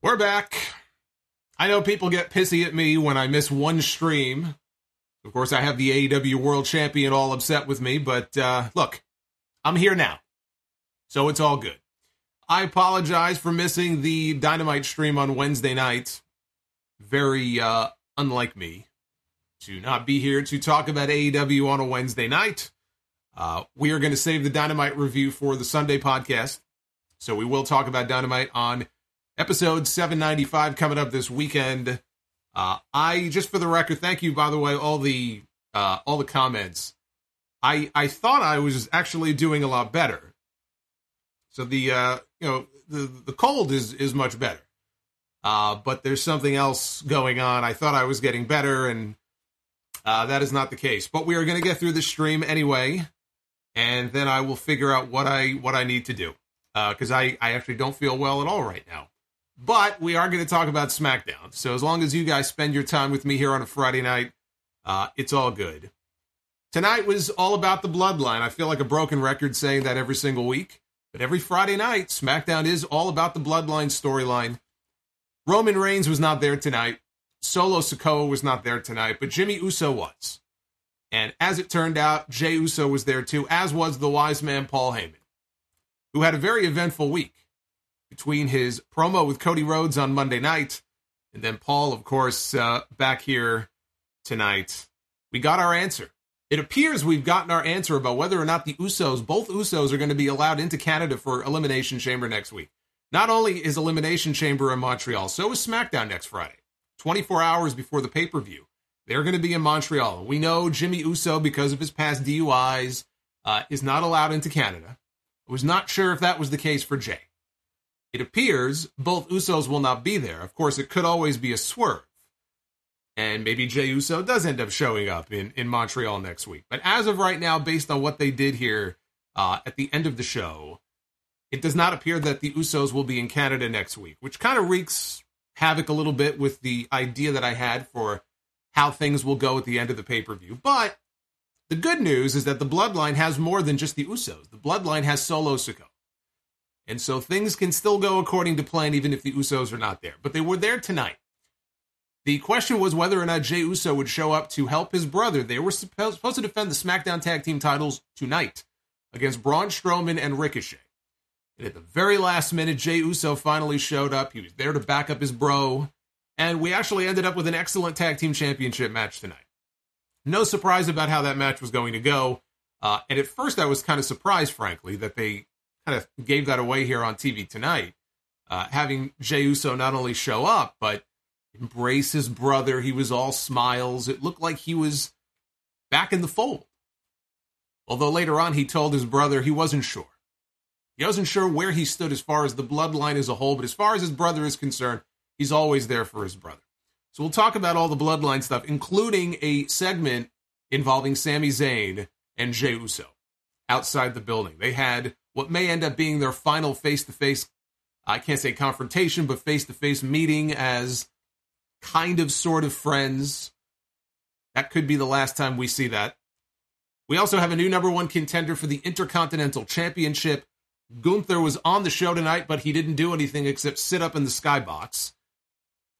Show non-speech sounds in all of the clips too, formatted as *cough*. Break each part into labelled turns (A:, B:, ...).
A: We're back. I know people get pissy at me when I miss one stream. Of course, I have the AEW World Champion all upset with me, but uh, look, I'm here now. So it's all good. I apologize for missing the Dynamite stream on Wednesday night. Very uh, unlike me to not be here to talk about AEW on a Wednesday night. Uh, we are going to save the Dynamite review for the Sunday podcast. So we will talk about Dynamite on episode 795 coming up this weekend. Uh, I just for the record, thank you by the way, all the uh, all the comments. I I thought I was actually doing a lot better. So the uh, you know the the cold is is much better. Uh, but there's something else going on. I thought I was getting better, and uh, that is not the case. But we are going to get through the stream anyway, and then I will figure out what I what I need to do because uh, I I actually don't feel well at all right now. But we are going to talk about SmackDown. So as long as you guys spend your time with me here on a Friday night, uh, it's all good. Tonight was all about the bloodline. I feel like a broken record saying that every single week. But every Friday night, SmackDown is all about the bloodline storyline. Roman Reigns was not there tonight. Solo Sikoa was not there tonight, but Jimmy Uso was. And as it turned out, Jey Uso was there too, as was the wise man Paul Heyman, who had a very eventful week between his promo with Cody Rhodes on Monday night and then Paul, of course, uh, back here tonight. We got our answer. It appears we've gotten our answer about whether or not the Usos, both Usos, are going to be allowed into Canada for Elimination Chamber next week. Not only is Elimination Chamber in Montreal, so is SmackDown next Friday, 24 hours before the pay per view. They're going to be in Montreal. We know Jimmy Uso, because of his past DUIs, uh, is not allowed into Canada. I was not sure if that was the case for Jey. It appears both Usos will not be there. Of course, it could always be a swerve. And maybe Jey Uso does end up showing up in, in Montreal next week. But as of right now, based on what they did here uh, at the end of the show, it does not appear that the Usos will be in Canada next week, which kind of wreaks havoc a little bit with the idea that I had for how things will go at the end of the pay per view. But the good news is that the Bloodline has more than just the Usos. The Bloodline has Solo Sikoa. And so things can still go according to plan even if the Usos are not there. But they were there tonight. The question was whether or not Jey Uso would show up to help his brother. They were supposed to defend the SmackDown Tag Team titles tonight against Braun Strowman and Ricochet. And at the very last minute, Jey Uso finally showed up. He was there to back up his bro. And we actually ended up with an excellent Tag Team Championship match tonight. No surprise about how that match was going to go. Uh, and at first, I was kind of surprised, frankly, that they kind of gave that away here on TV tonight. Uh, having Jey Uso not only show up, but embrace his brother. He was all smiles. It looked like he was back in the fold. Although later on he told his brother he wasn't sure. He wasn't sure where he stood as far as the bloodline as a whole, but as far as his brother is concerned, he's always there for his brother. So we'll talk about all the bloodline stuff, including a segment involving Sami Zayn and Jey Uso outside the building. They had what may end up being their final face to face, I can't say confrontation, but face to face meeting as kind of sort of friends. That could be the last time we see that. We also have a new number one contender for the Intercontinental Championship. Gunther was on the show tonight, but he didn't do anything except sit up in the skybox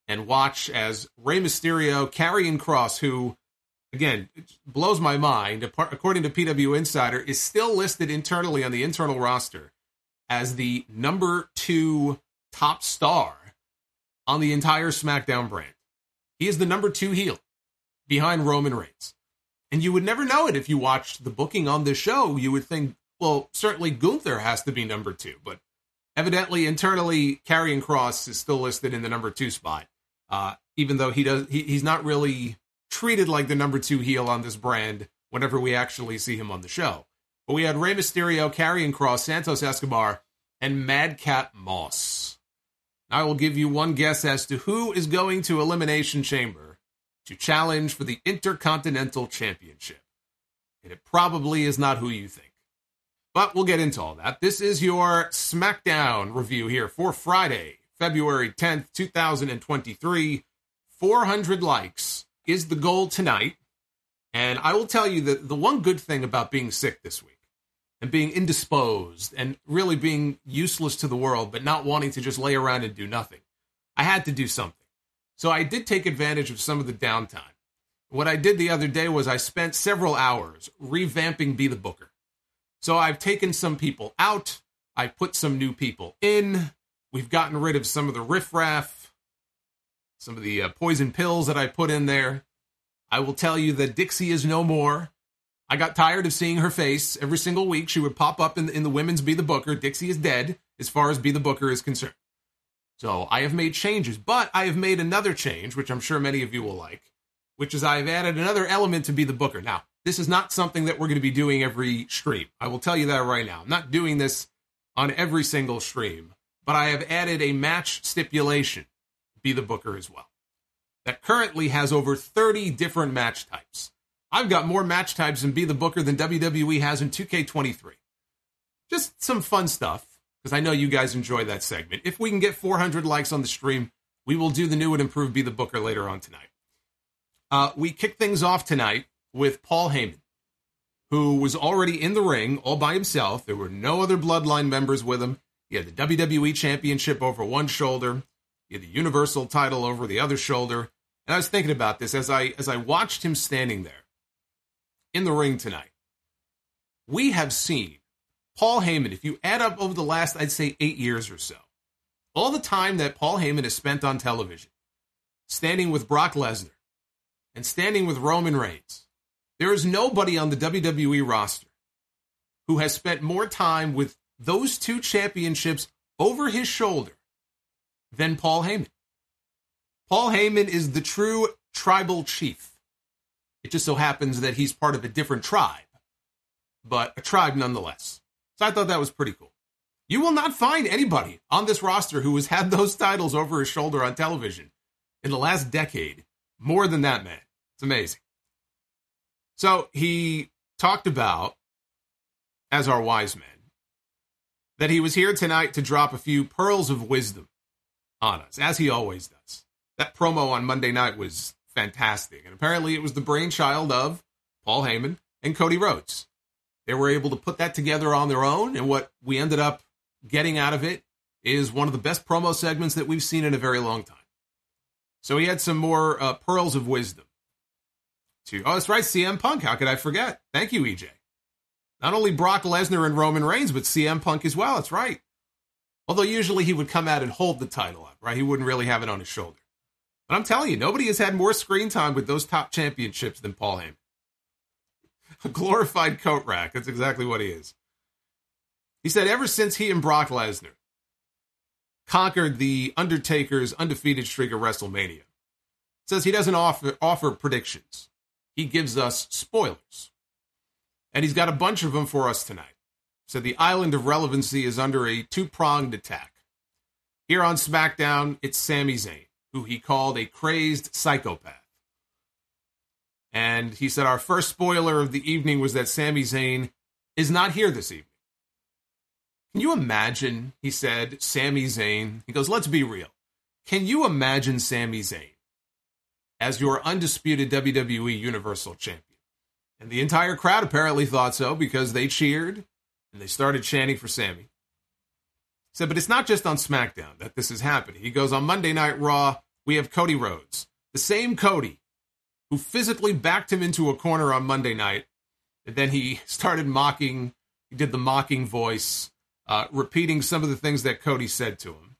A: and watch as Rey Mysterio, Karrion Kross, who, again, blows my mind, according to PW Insider, is still listed internally on the internal roster as the number two top star on the entire SmackDown brand. He is the number two heel behind Roman Reigns. And you would never know it if you watched the booking on this show. You would think, well, certainly Gunther has to be number two, but evidently internally, Karrion Kross is still listed in the number two spot. Uh, even though he does, he, he's not really treated like the number two heel on this brand whenever we actually see him on the show. But we had Rey Mysterio, Karrion Kross, Santos Escobar, and Madcap Moss I will give you one guess as to who is going to Elimination Chamber to challenge for the Intercontinental Championship. And it probably is not who you think. But we'll get into all that. This is your SmackDown review here for Friday, February 10th, 2023. 400 likes is the goal tonight. And I will tell you that the one good thing about being sick this week and being indisposed and really being useless to the world, but not wanting to just lay around and do nothing, I had to do something. So I did take advantage of some of the downtime. What I did the other day was I spent several hours revamping Be the Booker. So I've taken some people out, I put some new people in, we've gotten rid of some of the riffraff, some of the uh, poison pills that I put in there. I will tell you that Dixie is no more. I got tired of seeing her face every single week. She would pop up in the, in the women's Be the Booker. Dixie is dead as far as Be the Booker is concerned. So I have made changes, but I have made another change, which I'm sure many of you will like, which is I've added another element to Be the Booker. Now, this is not something that we're going to be doing every stream. I will tell you that right now. I'm not doing this on every single stream, but I have added a match stipulation, Be the Booker as well that currently has over 30 different match types. I've got more match types in Be the Booker than WWE has in 2K23. Just some fun stuff, because I know you guys enjoy that segment. If we can get 400 likes on the stream, we will do the new and improved Be the Booker later on tonight. Uh, we kick things off tonight with Paul Heyman, who was already in the ring all by himself. There were no other bloodline members with him. He had the WWE Championship over one shoulder, the Universal title over the other shoulder, and I was thinking about this as I as I watched him standing there in the ring tonight. We have seen Paul Heyman, if you add up over the last, I'd say eight years or so, all the time that Paul Heyman has spent on television, standing with Brock Lesnar and standing with Roman Reigns, there is nobody on the WWE roster who has spent more time with those two championships over his shoulder than Paul Heyman. Paul Heyman is the true tribal chief. It just so happens that he's part of a different tribe, but a tribe nonetheless. So I thought that was pretty cool. You will not find anybody on this roster who has had *laughs* those titles over his shoulder on television in the last decade more than that man. It's amazing. So he talked about, as our wise man, that he was here tonight to drop a few pearls of wisdom on us, as he always does that promo on Monday night was fantastic. And apparently it was the brainchild of Paul Heyman and Cody Rhodes. They were able to put that together on their own. And what we ended up getting out of it is one of the best promo segments that we've seen in a very long time. So he had some more uh, pearls of wisdom. To, oh, that's right, CM Punk. How could I forget? Thank you, EJ. Not only Brock Lesnar and Roman Reigns, but CM Punk as well. That's right. Although usually he would come out and hold the title up, right? He wouldn't really have it on his shoulder. But I'm telling you, nobody has had more screen time with those top championships than Paul Heyman. *laughs* A glorified coat rack. That's exactly what he is. He said ever since he and Brock Lesnar conquered the Undertaker's undefeated streak of WrestleMania, says he doesn't offer offer predictions. He gives us spoilers. And he's got a bunch of them for us tonight. So the island of relevancy is under a two-pronged attack. Here on SmackDown, it's Sami Zayn who he called a crazed psychopath. And he said, Our first spoiler of the evening was that Sami Zayn is not here this evening. Can you imagine, he said, Sami Zayn? He goes, Let's be real. Can you imagine Sami Zayn as your undisputed WWE Universal Champion? And the entire crowd apparently thought so because they cheered and they started chanting for Sami. said, but it's not just on SmackDown that this is happening. He goes, on Monday Night Raw, we have Cody Rhodes, the same Cody who physically backed him into a corner on Monday night. And then he *laughs* started mocking, he did the mocking voice, uh, repeating some of the things that Cody said to him.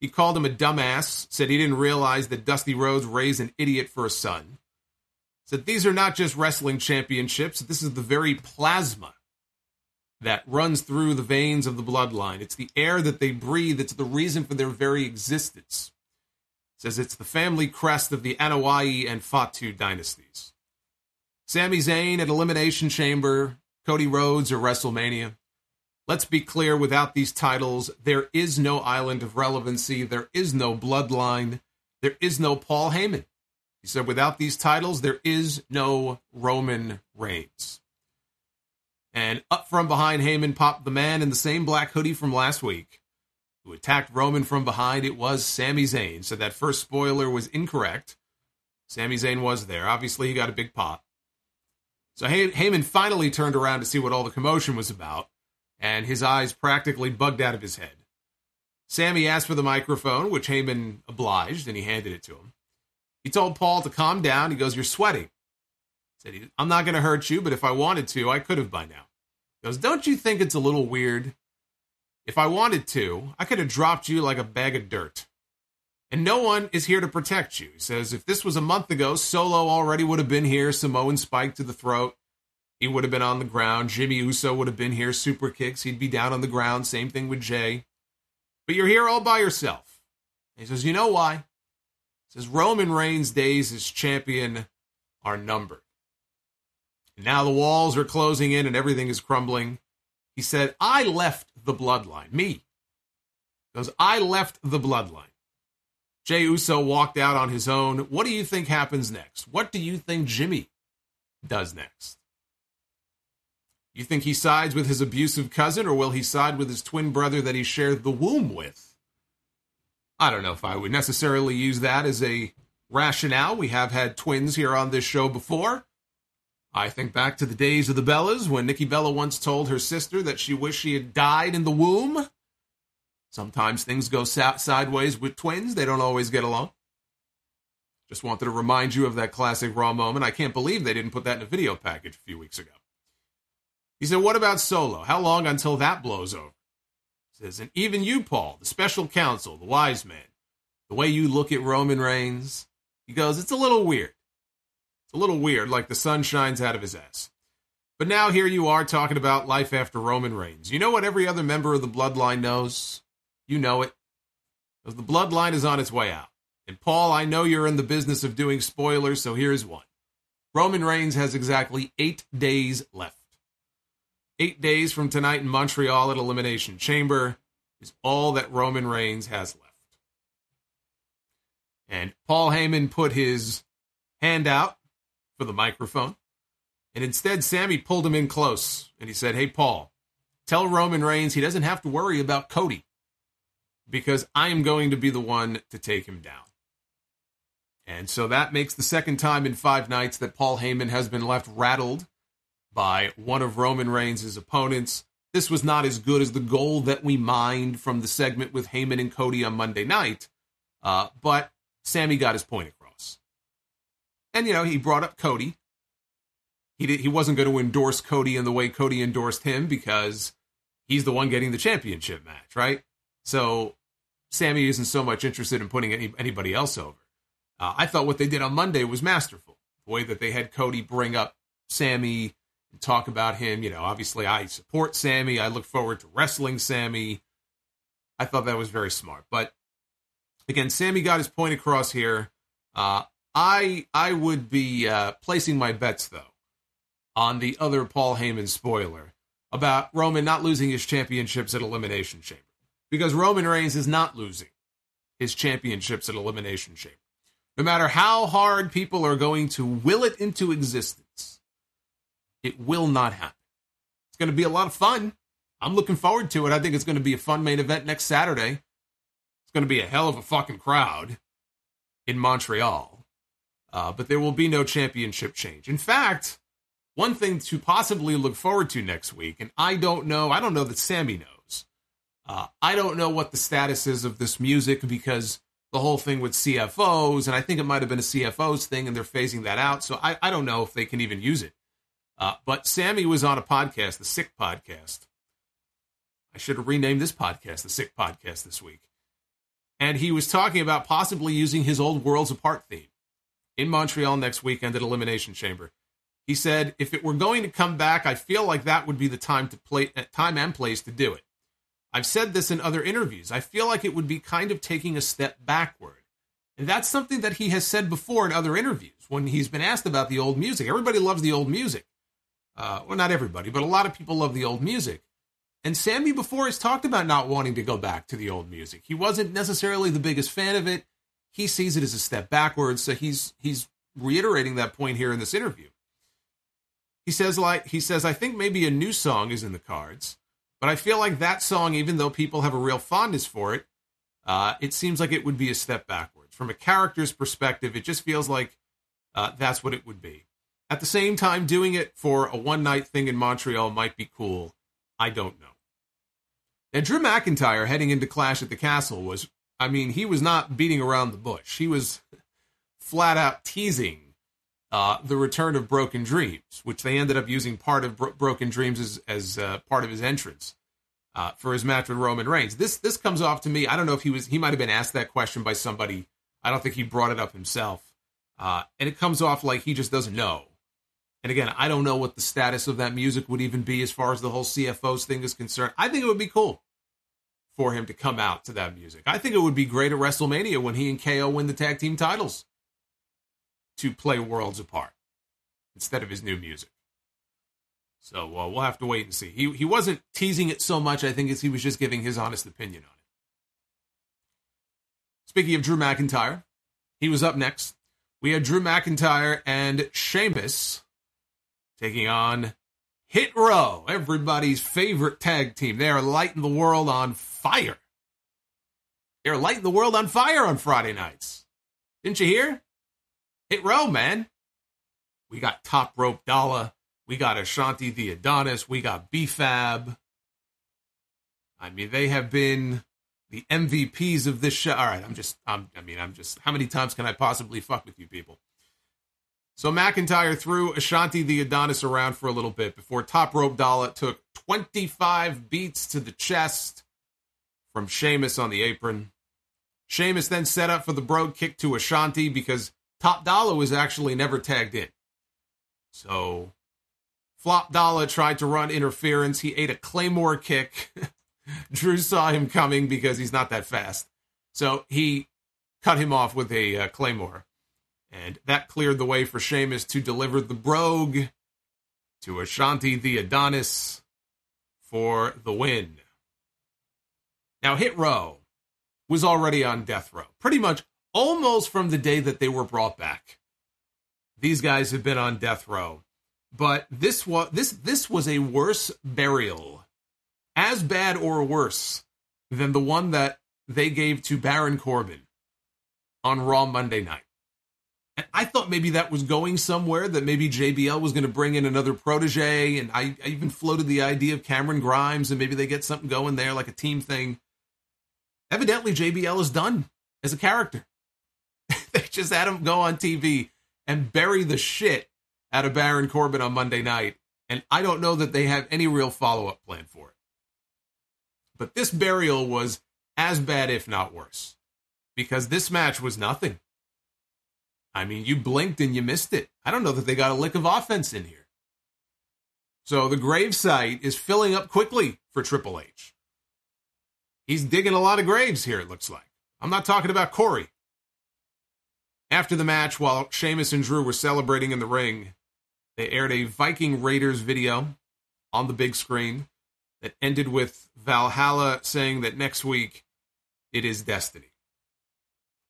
A: He called him a dumbass, said he didn't realize that Dusty Rhodes raised an idiot for a son. Said these are not just wrestling championships, this is the very plasma that runs through the veins of the bloodline. It's the air that they breathe. It's the reason for their very existence. It says it's the family crest of the Anoa'i and Fatu dynasties. Sami Zayn at Elimination Chamber, Cody Rhodes or WrestleMania. Let's be clear without these titles, there is no island of relevancy, there is no bloodline, there is no Paul Heyman. He said, without these titles, there is no Roman Reigns. And up from behind Heyman popped the man in the same black hoodie from last week who attacked Roman from behind. It was Sami Zayn. So that first spoiler was incorrect. Sami Zayn was there. Obviously, he got a big pop. So Hey- Heyman finally turned around to see what all the commotion was about, and his eyes practically bugged out of his head. Sami asked for the microphone, which Heyman obliged, and he handed it to him. He told Paul to calm down. He goes, You're sweating. Said, I'm not going to hurt you, but if I wanted to, I could have by now. He goes, Don't you think it's a little weird? If I wanted to, I could have dropped you like a bag of dirt. And no one is here to protect you. He says, If this was a month ago, Solo already would have been here, Samoan spike to the throat. He would have been on the ground. Jimmy Uso would have been here, super kicks. He'd be down on the ground. Same thing with Jey. But you're here all by yourself. he says, You know why? He says, Roman Reigns' days as champion are numbered. Now the walls are closing in and everything is crumbling. He said, I left the bloodline. Me. Because I left the bloodline. Jey Uso walked out on his own. What do you think happens next? What do you think Jimmy does next? You think he sides with his abusive cousin, or will he side with his twin brother that he shared the womb with? I don't know if I would necessarily use that as a rationale. We have had twins here on this show before. I think back to the days of the Bellas when Nikki Bella once told her sister that she wished she had died in the womb. Sometimes things go sideways with twins, they don't always get along. Just wanted to remind you of that classic Raw moment. I can't believe they didn't put that in a video package a few weeks ago. He said, What about Solo? How long until that blows over? He says, And even you, Paul, the special counsel, the wise man, the way you look at Roman Reigns, he goes, It's a little weird. A little weird, like the sun shines out of his ass. But now here you are talking about life after Roman Reigns. You know what every other member of the bloodline knows? You know it. The bloodline is on its way out. And Paul, I know you're in the business of doing spoilers, so here's one. Roman Reigns has exactly eight days left. Eight days from tonight in Montreal at Elimination Chamber is all that Roman Reigns has left. And Paul Heyman put his hand out for the microphone. And instead, Sami pulled him in close and he said, Hey, Paul, tell Roman Reigns he doesn't have to worry about Cody because I am going to be the one to take him down. And so that makes the second time in five nights that Paul Heyman has been left rattled by one of Roman Reigns' opponents. This was not as good as the goal that we mined from the segment with Heyman and Cody on Monday night, uh, but Sami got his point across. And, you know, he brought up Cody. He, did, he wasn't going to endorse Cody in the way Cody endorsed him because he's the one getting the championship match, right? So Sami isn't so much interested in putting any, anybody else over. Uh, I thought what they did on Monday was masterful. The way that they had Cody bring up Sami and talk about him. You know, obviously I support Sami. I look forward to wrestling Sami. I thought that was very smart. But again, Sami got his point across here. Uh, I I would be uh, placing my bets though on the other Paul Heyman spoiler about Roman not losing his championships at Elimination Chamber because Roman Reigns is not losing his championships at Elimination Chamber. No matter how hard people are going to will it into existence, it will not happen. It's going to be a lot of fun. I'm looking forward to it. I think it's going to be a fun main event next Saturday. It's going to be a hell of a fucking crowd in Montreal. Uh, but there will be no championship change. In fact, one thing to possibly look forward to next week, and I don't know, I don't know that Sami knows. Uh, I don't know what the status is of this music because the whole thing with CFOs, and I think it might have been a CFOs thing, and they're phasing that out. So I, I don't know if they can even use it. Uh, but Sami was on a podcast, the Sick Podcast. I should have renamed this podcast the Sick Podcast this week. And he was talking about possibly using his old Worlds Apart theme in Montreal next weekend at Elimination Chamber. He said, if it were going to come back, I feel like that would be the time to play, uh, time and place to do it. I've said this in other interviews. I feel like it would be kind of taking a step backward. And that's something that he has said before in other interviews when he's been asked about the old music. Everybody loves the old music. Uh, well, not everybody, but a lot of people love the old music. And Sami before has talked about not wanting to go back to the old music. He wasn't necessarily the biggest fan of it. He sees it as a step backwards, so he's he's reiterating that point here in this interview. He says like he says I think maybe a new song is in the cards, but I feel like that song even though people have a real fondness for it, uh, it seems like it would be a step backwards. From a character's perspective, it just feels like uh, that's what it would be. At the same time, doing it for a one night thing in Montreal might be cool. I don't know. Now, Drew McIntyre heading into Clash at the Castle was, I mean, he was not beating around the bush. He was flat out teasing uh, the return of Broken Dreams, which they ended up using part of Bro- Broken Dreams as, as uh, part of his entrance uh, for his match with Roman Reigns. This this comes off to me. I don't know if he was he might have been asked that question by somebody. I don't think he brought it up himself, uh, and it comes off like he just doesn't know. And again, I don't know what the status of that music would even be as far as the whole CFOs thing is concerned. I think it would be cool for him to come out to that music. I think it would be great at WrestleMania when he and KO win the tag team titles to play worlds apart instead of his new music. So uh, we'll have to wait and see. He he wasn't teasing it so much, I think, as he was just giving his honest opinion on it. Speaking of Drew McIntyre, he was up next. We had Drew McIntyre and Sheamus taking on Hit Row, everybody's favorite tag team. They are lighting the world on fire. They're lighting the world on fire on Friday nights. Didn't you hear? Hit Row, man. We got Top Rope Dollar. We got Ashanti the Adonis. We got B-Fab. I mean, they have been the MVPs of this show. All right, I'm just, I'm, I mean, I'm just, how many times can I possibly fuck with you people? So McIntyre threw Ashanti the Adonis around for a little bit before Top Rope Dollar took 25 beats to the chest from Sheamus on the apron. Sheamus then set up for the Brogue kick to Ashanti because Top Dollar was actually never tagged in. So Flop Dollar tried to run interference. He ate a Claymore kick. *laughs* Drew saw him coming because he's not that fast. So he cut him off with a uh, Claymore. And that cleared the way for Sheamus to deliver the Brogue to Ashanti the Adonis for the win. Now, Hit Row was already on death row, pretty much almost from the day that they were brought back. These guys have been on death row, but this was this this was a worse burial, as bad or worse than the one that they gave to Baron Corbin on Raw Monday night. And I thought maybe that was going somewhere, that maybe JBL was going to bring in another protege. And I, I, even floated the idea of Cameron Grimes and maybe they get something going there, like a team thing. Evidently, JBL is done as a character. *laughs* they just had him go on TV and bury the shit out of Baron Corbin on Monday night. And I don't know that they have any real follow up plan for it. But this burial was as bad, if not worse, because this match was nothing. I mean, you blinked and you missed it. I don't know that they got a lick of offense in here. So the gravesite is filling up quickly for Triple H. He's digging a lot of graves here, it looks like. I'm not talking about Corey. After the match, while Sheamus and Drew were celebrating in the ring, they aired a Viking Raiders video on the big screen that ended with Valhalla saying that next week it is Destiny.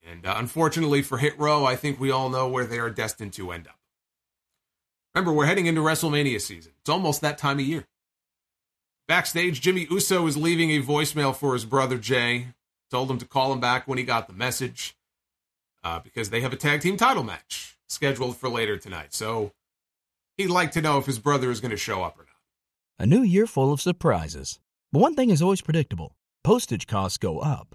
A: And uh, unfortunately for Hit Row, I think we all know where they are destined to end up. Remember, we're heading into WrestleMania season. It's almost that time of year. Backstage, Jimmy Uso is leaving a voicemail for his brother Jey. Told him to call him back when he got the message uh, because they have a tag team title match scheduled for later tonight. So he'd like to know if his brother is going to show up or not.
B: A new year full of surprises. But one thing is always predictable postage costs go up.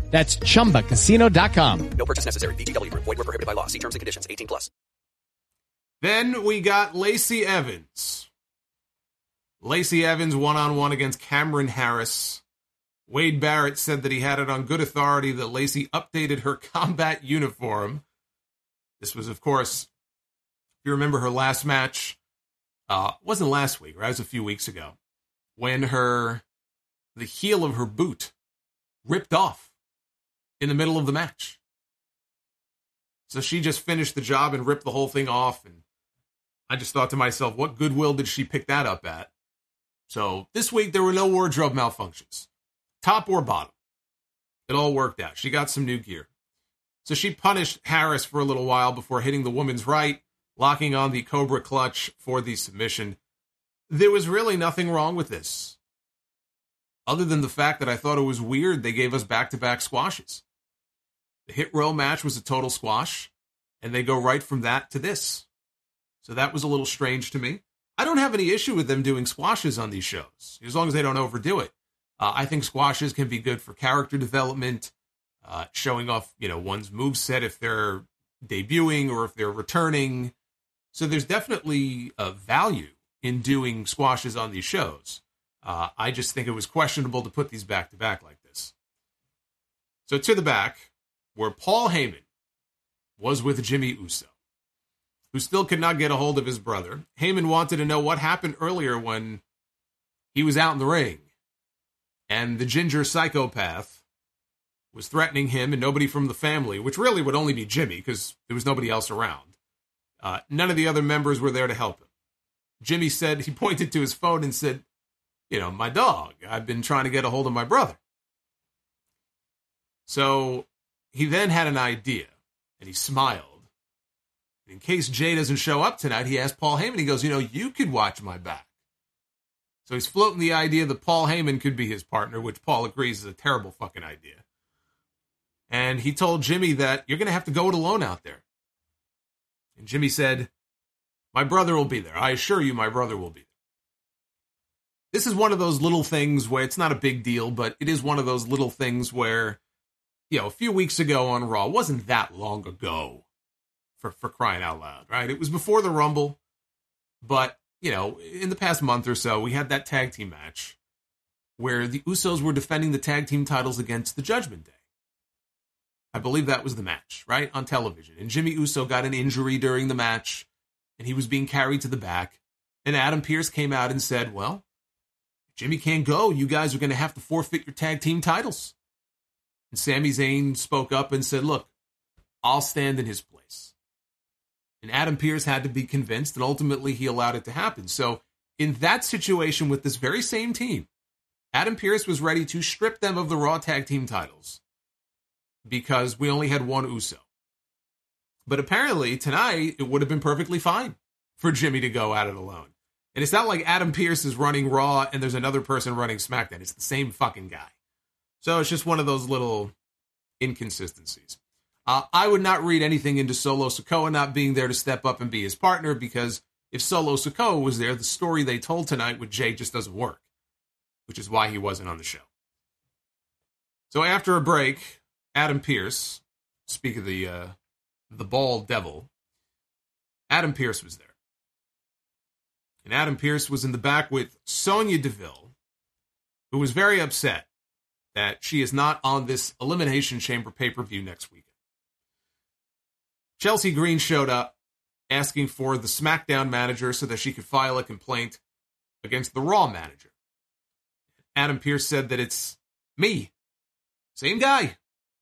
C: That's chumbacasino.com.
D: No purchase necessary. VGW Group. Void were prohibited by law. See terms and conditions. 18 plus.
A: Then we got Lacey Evans. Lacey Evans one on one against Cameron Harris. Wade Barrett said that he had it on good authority that Lacey updated her *laughs* combat uniform. This was, of course, if you remember her last match, uh, wasn't last week, right? It was a few weeks ago, when her the heel of her boot ripped off in the middle of the match. So she just finished the job and ripped the whole thing off. And I just thought to myself, what goodwill did she pick that up at? So this week there were no wardrobe malfunctions, top or bottom. It all worked out. She got some new gear. So she punished Harris for a little while before hitting the woman's right, locking on the Cobra clutch for the submission. There was really nothing wrong with this, other than the fact that I thought it was weird they gave us back to back squashes. Hit row match was a total squash, and they go right from that to this. So that was a little strange to me. I don't have any issue with them doing squashes on these shows, as long as they don't overdo it. Uh, I think squashes can be good for character development, uh, showing off, you know, one's move set if they're debuting or if they're returning. So there's definitely a value in doing squashes on these shows. Uh, I just think it was questionable to put these back to back like this. So to the back, where Paul Heyman was with Jimmy Uso, who still could not get a hold of his brother. Heyman wanted to know what happened earlier when he was out in the ring and the ginger psychopath was threatening him and nobody from the family, which really would only be Jimmy because there was nobody else around. Uh, none of the other members were there to help him. Jimmy said, he *laughs* pointed to his phone and said, You know, my dog, I've been trying to get a hold of my brother. So he then had an idea and he smiled. In case Jey doesn't show up tonight, he asked Paul Heyman, he goes, You know, you could watch my back. So he's floating the idea that Paul Heyman could be his partner, which Paul agrees is a terrible fucking idea. And he told Jimmy that you're going to have to go it alone out there. And Jimmy said, My brother will be there. I assure you, my brother will be there. This is one of those little things where it's not a big deal, but it is one of those little things where you know, a few weeks ago on Raw wasn't that long ago for, for crying out loud, right? It was before the Rumble, but, you know, in the past month or so, we had that tag team match where the Usos were defending the tag team titles against the Judgment Day. I believe that was the match, right? On television. And Jimmy Uso got an injury during the match and he was being carried to the back. And Adam Pearce came out and said, Well, Jimmy can't go. You guys are going to have to forfeit your tag team titles. And Sami Zayn spoke up and said, Look, I'll stand in his place. And Adam Pearce had to be convinced, and ultimately he allowed it to happen. So, in that situation with this very same team, Adam Pearce was ready to strip them of the Raw Tag Team titles because we only had one Uso. But apparently, tonight, it would have been perfectly fine for Jimmy to go at it alone. And it's not like Adam Pearce is running Raw and there's another person running SmackDown. It's the same fucking guy. So it's just one of those little inconsistencies. Uh, I would not read anything into Solo Sikoa not being there to step up and be his partner because if Solo Sikoa was there, the story they told tonight with Jey just doesn't work, which is why he wasn't on the show. So after a break, Adam Pearce, speak of the uh, the bald devil, Adam Pearce was there. And Adam Pearce was in the back with Sonya Deville, who was very upset that she is not on this Elimination Chamber pay per view next weekend. Chelsea Green showed up asking for the SmackDown manager so that she could file a complaint against the Raw manager. Adam Pearce said that it's me. Same guy.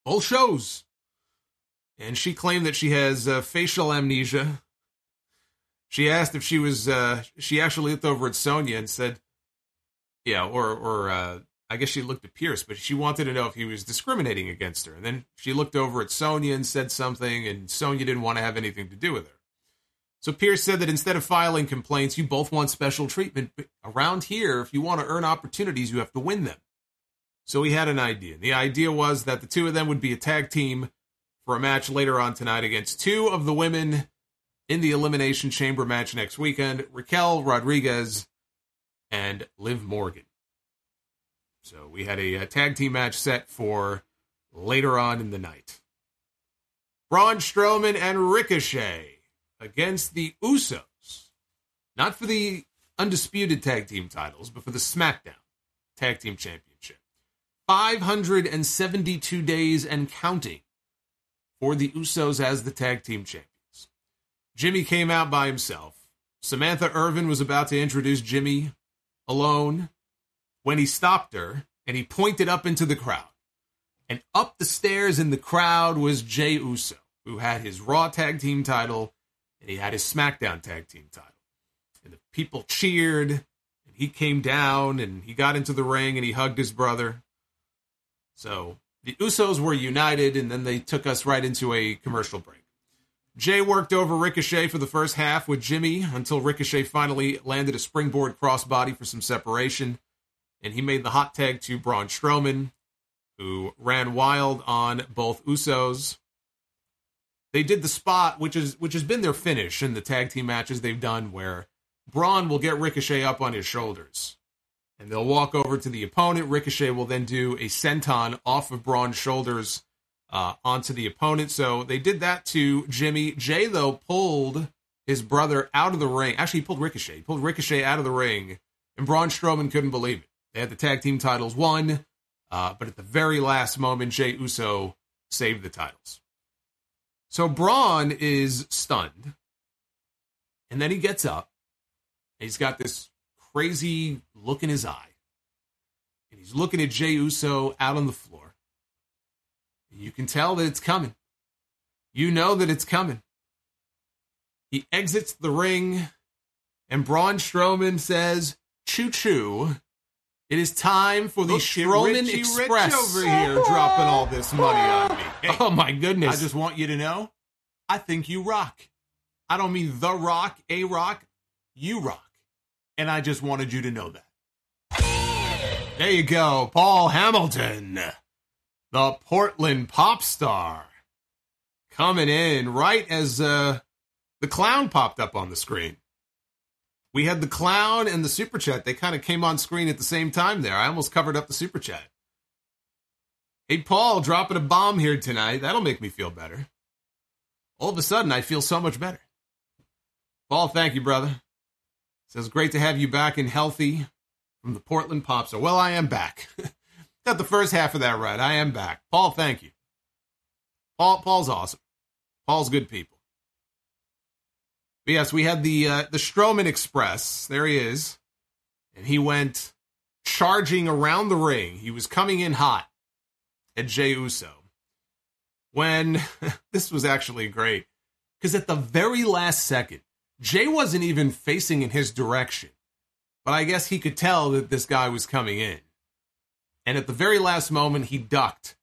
A: Both shows. and she claimed that she has uh, facial amnesia. She asked if she was. Uh, she actually looked over at Sonya and said, "Yeah," or or uh, I guess she looked at Pearce, but she wanted to know if he was discriminating against her. And then she looked over at Sonya and said something, and Sonya didn't want to have anything to do with her. So Pearce said that instead of filing complaints, you both want special treatment. But around here, if you want to earn opportunities, you have to win them. So he had an idea. The idea was that the two of them would be a tag team for a match later on tonight against two of the women in the Elimination Chamber match next weekend Raquel Rodriguez and Liv Morgan. So we had a, a tag team match set for later on in the night. Braun Strowman and Ricochet against the Usos. Not for the undisputed tag team titles, but for the SmackDown Tag Team Championship. 572 days and counting for the Usos as the tag team champions. Jimmy came out by himself. Samantha Irvin was about to introduce Jimmy alone when he stopped her and he pointed up into the crowd. And up the stairs in the crowd was Jey Uso, who had his Raw tag team title and he had his SmackDown tag team title. And the people cheered, and he came down and he got into the ring and he hugged his brother. So the Usos were united, and then they took us right into a commercial break. Jey worked over Ricochet for the first half with Jimmy until Ricochet finally landed a springboard crossbody for some separation, and he made the hot tag to Braun Strowman, who ran wild on both Usos. They did the spot, which is which has been their finish in the tag team matches they've done, where Braun will get Ricochet up on his shoulders and they'll walk over to the opponent. Ricochet will then do a senton off of Braun's shoulders uh, onto the opponent. So they did that to Jimmy. Jey, though, pulled his brother out of the ring. Actually, he pulled Ricochet. He pulled Ricochet out of the ring, and Braun Strowman couldn't believe it. They had the tag team titles won, uh, but at the very last moment, Jey Uso saved the titles. So Braun is stunned, and then he gets up. He's got this crazy look in his eye. And he's looking at Jey Uso out on the floor. You can tell that it's coming. You know that it's coming. He exits the ring, and Braun Strowman says, Choo choo. It is time for the
E: Look at
A: Strowman
E: Richie
A: Express
E: Rich over here dropping all this money on me. *laughs* Hey,
A: oh my goodness.
E: I just want you to know, I think you rock. I don't mean the rock, a rock, you rock. And I just wanted you to know that.
A: There you go, Paul Hamilton, the Portland pop star, coming in right as uh, the clown popped up on the screen. We had the clown and the super chat; they kind of came on screen at the same time. There, I almost covered up the super chat. Hey, Paul, dropping a bomb here tonight. That'll make me feel better. All of a sudden, I feel so much better. Paul, thank you, brother. Says great to have you back and healthy from the Portland Pops. Well, I am back. *laughs* Got the first half of that right. I am back. Paul, thank you. Paul, Paul's awesome. Paul's good people. But yes, we had the uh, the Strowman Express. There he is, and he went charging around the ring. He was coming in hot at Jey Uso. When *laughs* this was actually great, because at the very last second, Jey wasn't even facing in his direction, but I guess he could tell that this guy was coming in. And at the very last moment, he ducked,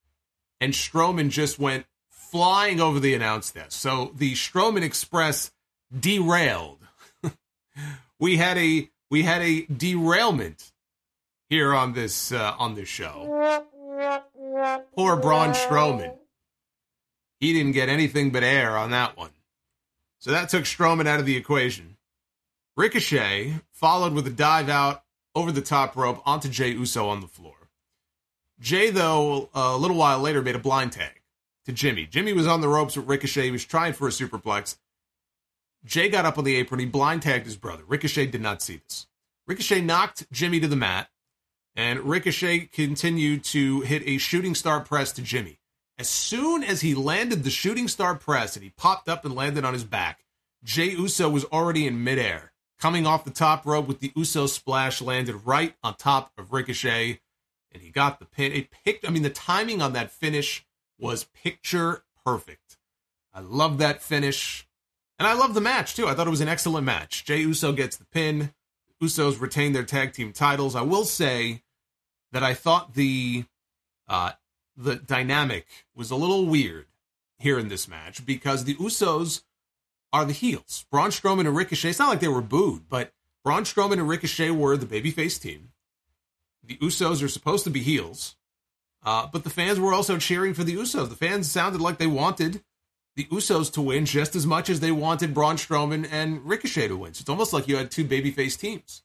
A: and Strowman just went flying over the announce desk. So the Strowman Express derailed. *laughs* we had a we had a derailment here on this uh, on this show. Poor Braun Strowman. He didn't get anything but air on that one. So that took Strowman out of the equation. Ricochet followed with a dive out over the top rope onto Jey Uso on the floor. Jey, though, a little while later made a blind tag to Jimmy. Jimmy was on the ropes with Ricochet. He was trying for a superplex. Jey got up on the apron. He blind tagged his brother. Ricochet did not see this. Ricochet knocked Jimmy to the mat, and Ricochet continued to hit a shooting star press to Jimmy. As soon as he landed the shooting star press and he popped up and landed on his back, Jey Uso was already in midair. Coming off the top rope with the Uso splash, landed right on top of Ricochet, and he got the pin. It picked, I mean, the timing on that finish was picture perfect. I love that finish. And I love the match too. I thought it was an excellent match. Jey Uso gets the pin. Usos retain their tag team titles. I will say that I thought the uh, the dynamic was a little weird here in this match because the Usos are the heels. Braun Strowman and Ricochet. It's not like they were booed, but Braun Strowman and Ricochet were the babyface team. The Usos are supposed to be heels, uh, but the fans were also cheering for the Usos. The fans sounded like they wanted the Usos to win just as much as they wanted Braun Strowman and Ricochet to win. So it's almost like you had two babyface teams.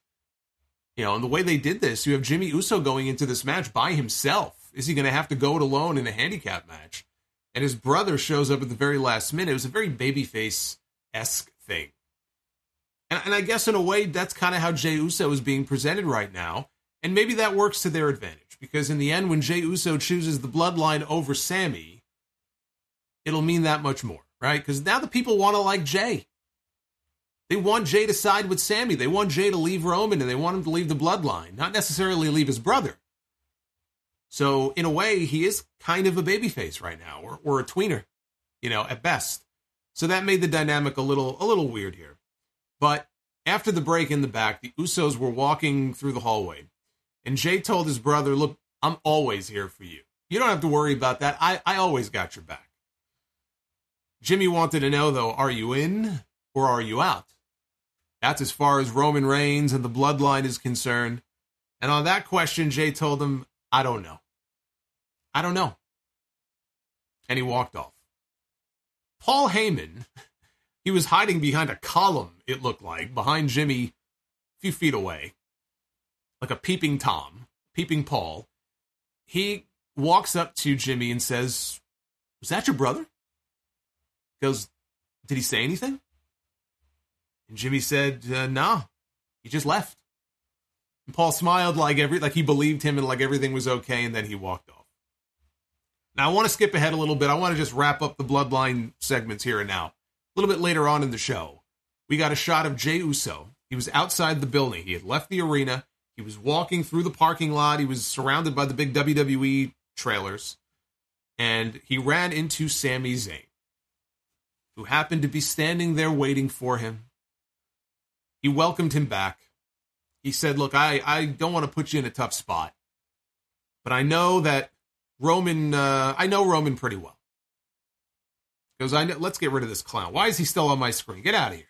A: You know, and the way they did this, you have Jimmy Uso going into this match by himself. Is he going to have to go it alone in a handicap match? And his brother shows up at the very last minute. It was a very babyface esque thing. And, and I guess in a way, that's kind of how Jey Uso is being presented right now. And maybe that works to their advantage because in the end, when Jey Uso chooses the bloodline over Sami, it'll mean that much more, right? Because now the people want to like Jey. They want Jey to side with Sami. They want Jey to leave Roman and they want him to leave the bloodline, not necessarily leave his brother. So, in a way, he is kind of a babyface right now, or, or a tweener, you know, at best. So that made the dynamic a little a little weird here. But after the break in the back, the Usos were walking through the hallway, and Jey told his brother, "Look, I'm always here for you. You don't have to worry about that. I, I always got your back." Jimmy wanted to know, though, are you in or are you out? That's as far as Roman Reigns and the bloodline is concerned. And on that question, Jey told him, I don't know. I don't know. And he walked off. Paul Heyman, he was hiding behind a column, it looked like, behind Jimmy a few feet away, like a peeping Tom, peeping Paul. He walks up to Jimmy and says, Was that your brother? Goes, Did he say anything? And Jimmy said, uh, Nah, he just left. And Paul smiled like every like he believed him and like everything was okay, and then he walked off. Now I want to skip ahead a little bit. I want to just wrap up the bloodline segments here and now. A little bit later on in the show, we got a shot of Jey Uso. He was outside the building. He had left the arena. He was walking through the parking lot. He was surrounded by the big WWE trailers. And he ran into Sami Zayn who happened to be standing there waiting for him. He welcomed him back. He said, Look, I, I don't want to put you in a tough spot, but I know that Roman, uh, I know Roman pretty well. Goes, I know, let's get rid of this clown. Why is he still on my screen? Get out of here.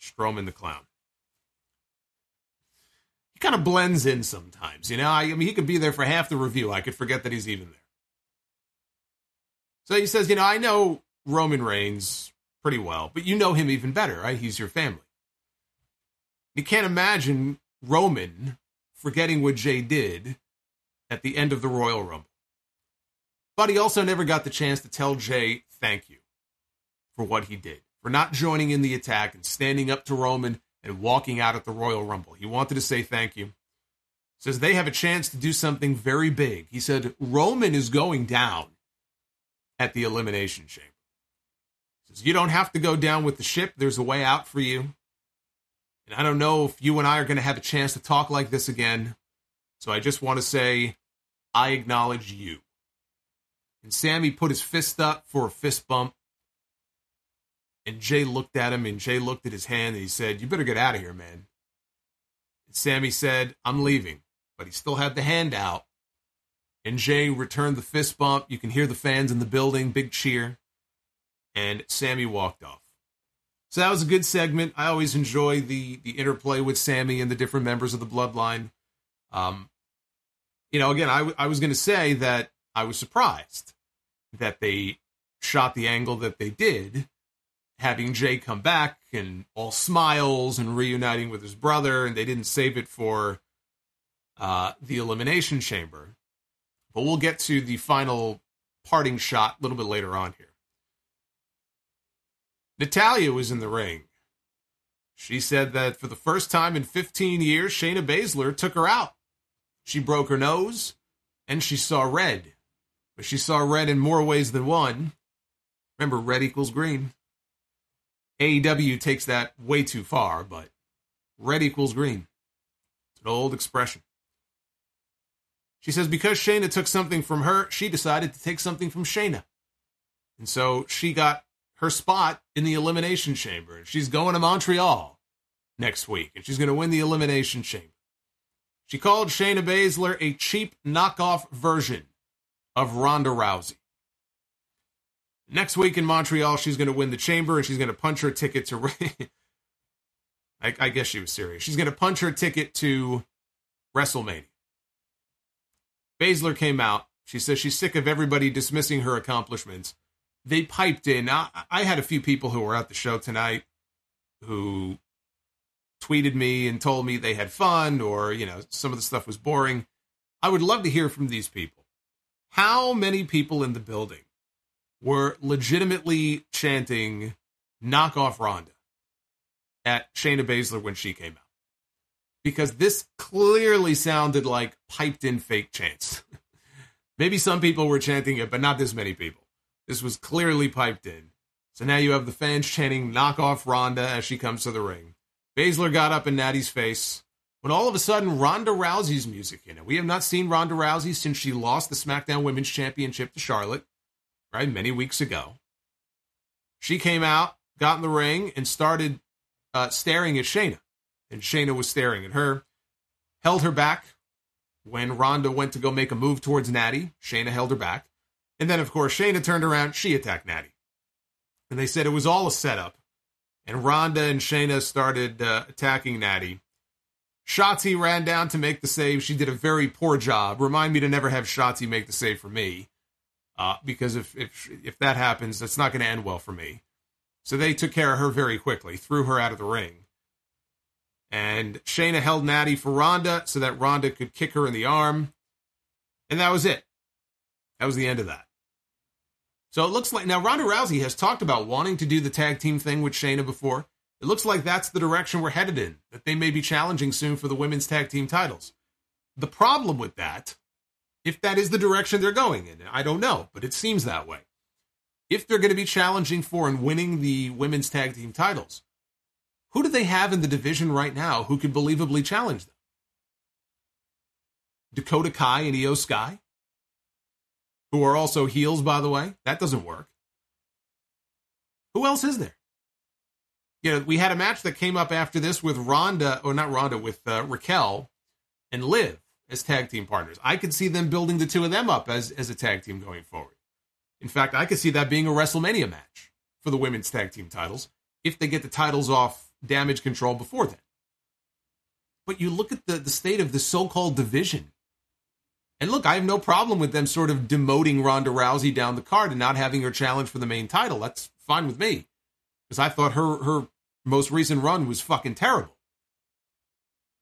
A: Strowman the clown. He kind of blends in sometimes, you know. I, I mean, he could be there for half the review. I could forget that he's even there. So he says, you know, I know Roman Reigns pretty well, but you know him even better, right? He's your family. You can't imagine Roman forgetting what Jey did at the end of the Royal Rumble. But he also never got the chance to tell Jey thank you for what he did, for not joining in the attack and standing up to Roman and walking out at the Royal Rumble. He wanted to say thank you. Says they have a chance to do something very big. He said Roman is going down at the Elimination Chamber. Says, you don't have to go down with the ship. There's a way out for you. And I don't know if you and I are going to have a chance to talk like this again. So I just want to say, I acknowledge you. And Sami put his fist up for a fist bump. And Jey looked at him, and Jey looked at his hand, and he said, You better get out of here, man. And Sami said, I'm leaving. But he still had the hand out and Jey returned the fist bump. You can hear the fans in the building, big cheer. And Sami walked off. So that was a good segment. I always enjoy the the interplay with Sami and the different members of the bloodline. Um, you know, again, I, I was going to say that I was surprised that they shot the angle that they did, having Jey come back and all smiles and reuniting with his brother, and they didn't save it for uh, the Elimination Chamber. But we'll get to the final parting shot a little bit later on here. Natalya was in the ring. She said that for the first time in 15 years, Shayna Baszler took her out. She broke her nose and she saw red. But she saw red in more ways than one. Remember, red equals green. AEW takes that way too far, but red equals green. It's an old expression. She says because Shayna took something from her, she decided to take something from Shayna. And so she got her spot in the Elimination Chamber. She's going to Montreal next week, and she's going to win the Elimination Chamber. She called Shayna Baszler a cheap knockoff version of Ronda Rousey. Next week in Montreal, she's going to win the chamber and she's going to punch her ticket to. *laughs* I, I guess she was serious. She's going to punch her ticket to WrestleMania. Baszler came out. She says she's sick of everybody dismissing her accomplishments. They piped in. I, I had a few people who were at the show tonight who tweeted me and told me they had fun or, you know, some of the stuff was boring. I would love to hear from these people. How many people in the building were legitimately chanting knock off Ronda at Shayna Baszler when she came out? Because this clearly sounded like piped in fake chants. *laughs* Maybe some people were chanting it, but not this many people. This was clearly piped in. So now you have the fans chanting knock off Ronda as she comes to the ring. Baszler got up in Natty's face when all of a sudden Ronda Rousey's music in it. We have not seen Ronda Rousey since she lost the SmackDown Women's Championship to Charlotte, right, many weeks ago. She came out, got in the ring, and started uh, staring at Shayna. And Shayna was staring at her, held her back. When Ronda went to go make a move towards Natty, Shayna held her back. And then, of course, Shayna turned around, she attacked Natty. And they said it was all a setup. And Ronda and Shayna started uh, attacking Natty. Shotzi ran down to make the save. She did a very poor job. Remind me to never have Shotzi make the save for me, uh, because if if if that happens, that's not going to end well for me. So they took care of her very quickly, threw her out of the ring. And Shayna held Natty for Ronda so that Ronda could kick her in the arm. And that was it. That was the end of that. So it looks like now Ronda Rousey has talked about wanting to do the tag team thing with Shayna before. It looks like that's the direction we're headed in, that they may be challenging soon for the women's tag team titles. The problem with that, if that is the direction they're going in, I don't know, but it seems that way. If they're going to be challenging for and winning the women's tag team titles, who do they have in the division right now who could believably challenge them? Dakota Kai and Iyo Sky? who are also heels, by the way. That doesn't work. Who else is there? You know, we had a match that came up after this with Ronda, or not Ronda, with uh, Raquel and Liv as tag team partners. I could see them building the two of them up as, as a tag team going forward. In fact, I could see that being a WrestleMania match for the women's tag team titles if they get the titles off damage control before then. But you look at the, the state of the so called division and look, I have no problem with them sort of demoting Ronda Rousey down the card and not having her challenge for the main title. That's fine with me. Because I thought her her most recent run was fucking terrible.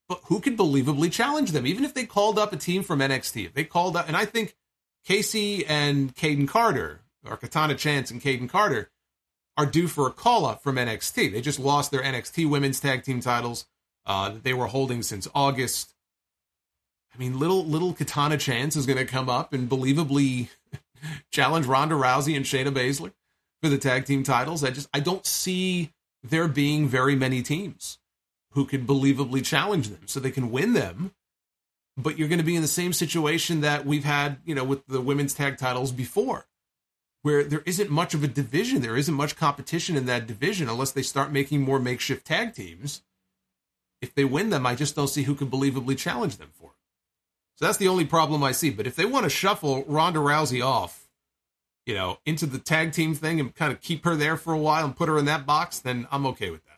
A: But who could believably challenge them? Even if they called up a team from NXT, if they called up, and I think Casey and Kayden Carter, or Katana Chance and Kayden Carter, are due for a call up from NXT. They just lost their NXT women's tag team titles uh, that they were holding since August. I mean, little little Katana Chance is going to come up and believably *laughs* challenge Ronda Rousey and Shayna Baszler for the tag team titles. I just I don't see there being very many teams who could believably challenge them so they can win them. But you're going to be in the same situation that we've had, you know, with the women's tag titles before, where there isn't much of a division. There isn't much competition in that division unless they start making more makeshift tag teams. If they win them, I just don't see who could believably challenge them for it. So that's the only problem I see. But if they want to shuffle Ronda Rousey off, you know, into the tag team thing and kind of keep her there for a while and put her in that box, then I'm okay with that.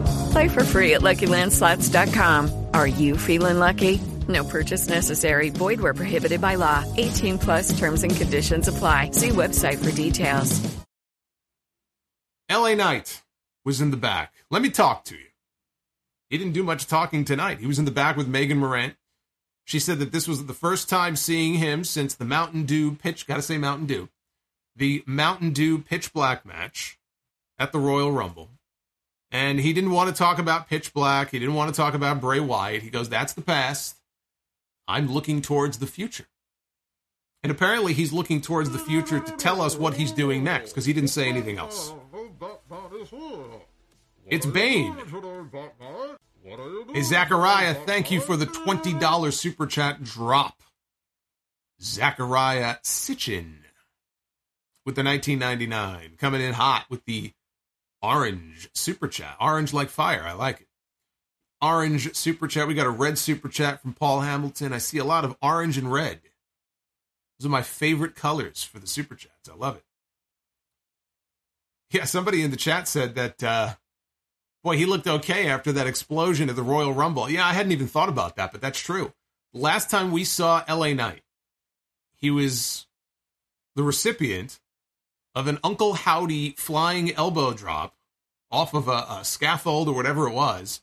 F: Play for free at LuckyLandSlots.com. Are you feeling lucky? No purchase necessary. Void where prohibited by law. 18 plus terms and conditions apply. See website for details.
A: LA Knight was in the back. Let me talk to you. He didn't do much talking tonight. He was in the back with Megan Morant. She said that this was the first time seeing him since the Mountain Dew pitch, gotta say Mountain Dew, the Mountain Dew pitch black match at the Royal Rumble. And he didn't want to talk about pitch black. He didn't want to talk about Bray Wyatt. He goes, that's the past. I'm looking towards the future. And apparently he's looking towards the future to tell us what he's doing next because he didn't say anything else. It's Bane. Hey, Zachariah, thank you for the $20 super chat drop. Zachariah Sitchin with the 1999 coming in hot with the orange super chat. Orange like fire. I like it. Orange super chat. We got a red super chat from Paul Hamilton. I see a lot of orange and red. Those are my favorite colors for the super chats. I love it. Yeah, somebody in the chat said that, uh, boy, he looked okay after that explosion at the Royal Rumble. Yeah, I hadn't even thought about that, but that's true. Last time we saw LA Knight, he was the recipient of an Uncle Howdy flying elbow drop off of a, a scaffold or whatever it was.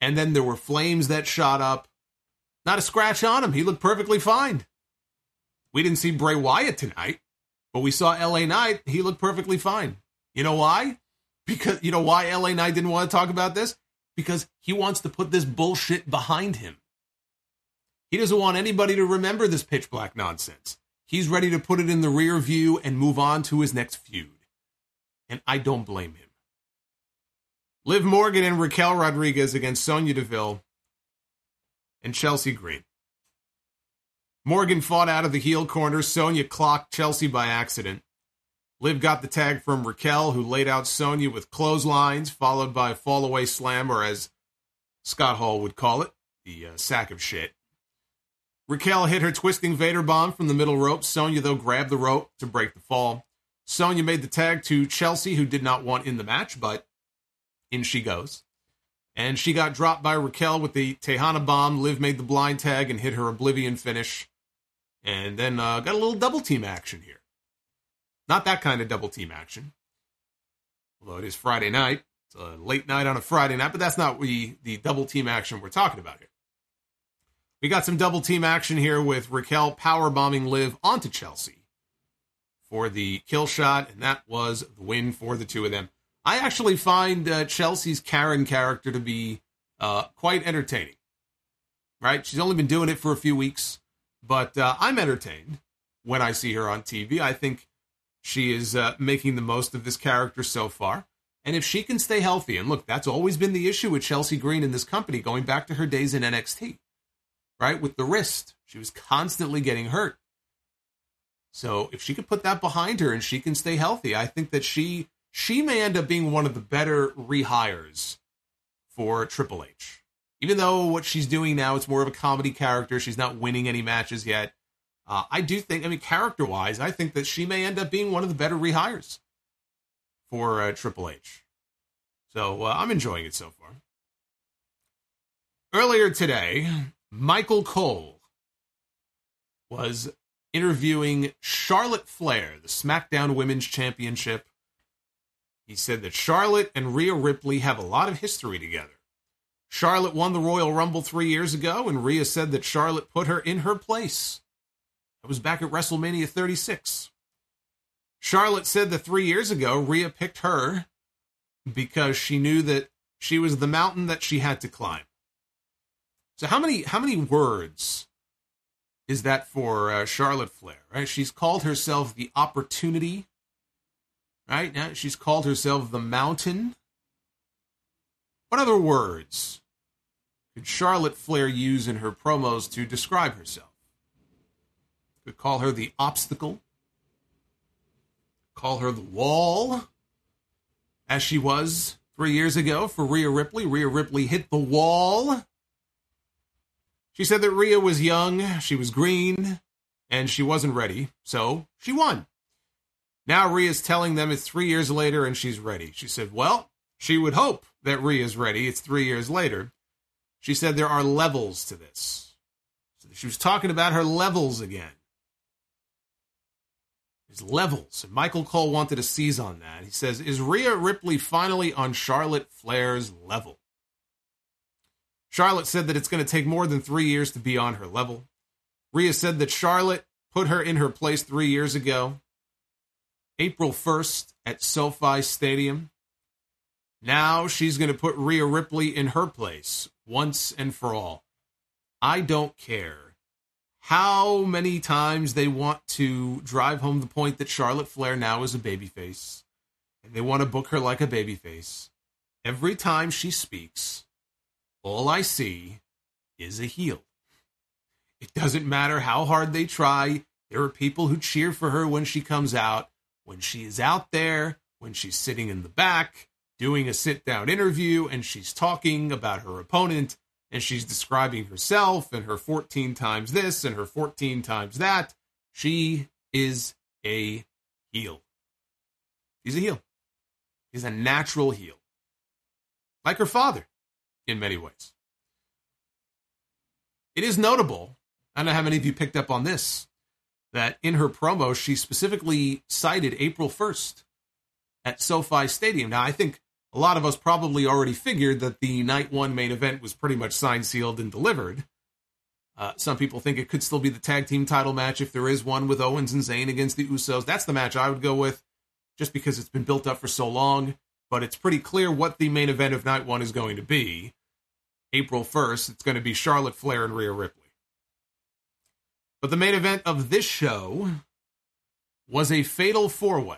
A: And then there were flames that shot up. Not a scratch on him. He looked perfectly fine. We didn't see Bray Wyatt tonight, but we saw LA Knight. He looked perfectly fine. You know why? Because you know why LA Knight didn't want to talk about this? Because he wants to put this bullshit behind him. He doesn't want anybody to remember this pitch black nonsense. He's ready to put it in the rear view and move on to his next feud. And I don't blame him. Liv Morgan and Raquel Rodriguez against Sonya Deville and Chelsea Green. Morgan fought out of the heel corner. Sonya clocked Chelsea by accident. Liv got the tag from Raquel, who laid out Sonya with clotheslines, followed by a fallaway slam, or as Scott Hall would call it, the uh, sack of shit. Raquel hit her twisting Vader bomb from the middle rope. Sonya, though, grabbed the rope to break the fall. Sonya made the tag to Chelsea, who did not want in the match, but in she goes. And she got dropped by Raquel with the Tejana bomb. Liv made the blind tag and hit her Oblivion finish. And then uh, got a little double team action here. Not that kind of double team action. Although it is Friday night. It's a late night on a Friday night, but that's not the, the double team action we're talking about here. We got some double team action here with Raquel power bombing Liv onto Chelsea for the kill shot, and that was the win for the two of them. I actually find uh, Chelsea's Karen character to be uh, quite entertaining. Right? She's only been doing it for a few weeks, but uh, I'm entertained when I see her on TV. I think she is uh, making the most of this character so far. And if she can stay healthy, and look, that's always been the issue with Chelsea Green in this company, going back to her days in NXT, right? With the wrist, she was constantly getting hurt. So if she could put that behind her and she can stay healthy, I think that she she may end up being one of the better rehires for Triple H. Even though what she's doing now it's more of a comedy character, she's not winning any matches yet. Uh, I do think, I mean, character wise, I think that she may end up being one of the better rehires for uh, Triple H. So uh, I'm enjoying it so far. Earlier today, Michael Cole was interviewing Charlotte Flair, the SmackDown Women's Championship. He said that Charlotte and Rhea Ripley have a lot of history together. Charlotte won the Royal Rumble three years ago, and Rhea said that Charlotte put her in her place. It was back at WrestleMania 36. Charlotte said that three years ago, Rhea picked her because she knew that she was the mountain that she had to climb. So how many how many words is that for uh, Charlotte Flair? Right, she's called herself the opportunity. Right now, she's called herself the mountain. What other words could Charlotte Flair use in her promos to describe herself? Could call her the obstacle. Call her the wall, as she was three years ago for Rhea Ripley. Rhea Ripley hit the wall. She said that Rhea was young, she was green, and she wasn't ready, so she won. Now Rhea's telling them it's three years later and she's ready. She said, Well, she would hope that Rhea's ready. It's three years later. She said there are levels to this. So she was talking about her levels again. His levels. And Michael Cole wanted to seize on that. He says, Is Rhea Ripley finally on Charlotte Flair's level? Charlotte said that it's going to take more than three years to be on her level. Rhea said that Charlotte put her in her place three years ago, April 1st at SoFi Stadium. Now she's going to put Rhea Ripley in her place once and for all. I don't care how many times they want to drive home the point that Charlotte Flair now is a babyface and they want to book her like a babyface. Every time she speaks, all I see is a heel. It doesn't matter how hard they try. There are people who cheer for her when she comes out. When she is out there, when she's sitting in the back, doing a sit down interview, and she's talking about her opponent, and she's describing herself and her 14 times this and her 14 times that, she is a heel. She's a heel. She's a natural heel. Like her father in many ways. It is notable, I don't know how many of you picked up on this, that in her promo, she specifically cited April 1st at SoFi Stadium. Now, I think a lot of us probably already figured that the night one main event was pretty much signed, sealed, and delivered. Uh, some people think it could still be the tag team title match if there is one with Owens and Zayn against the Usos. That's the match I would go with, just because it's been built up for so long. But it's pretty clear what the main event of night one is going to be. April 1st, it's going to be Charlotte Flair and Rhea Ripley. But the main event of this show was a fatal four way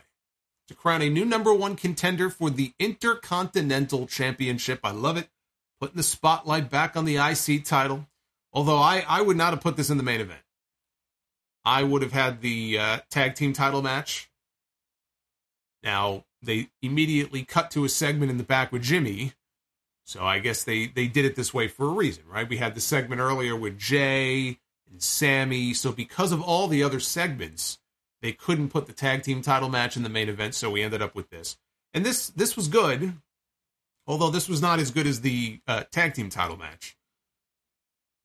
A: to crown a new number one contender for the Intercontinental Championship. I love it. Putting the spotlight back on the IC title. Although I, I would not have put this in the main event. I would have had the uh, tag team title match. Now, they immediately cut to a segment in the back with Jimmy. So I guess they, they did it this way for a reason, right? We had the segment earlier with Jey and Sami. So because of all the other segments, they couldn't put the tag team title match in the main event, so we ended up with this. And this this was good, although this was not as good as the uh, tag team title match.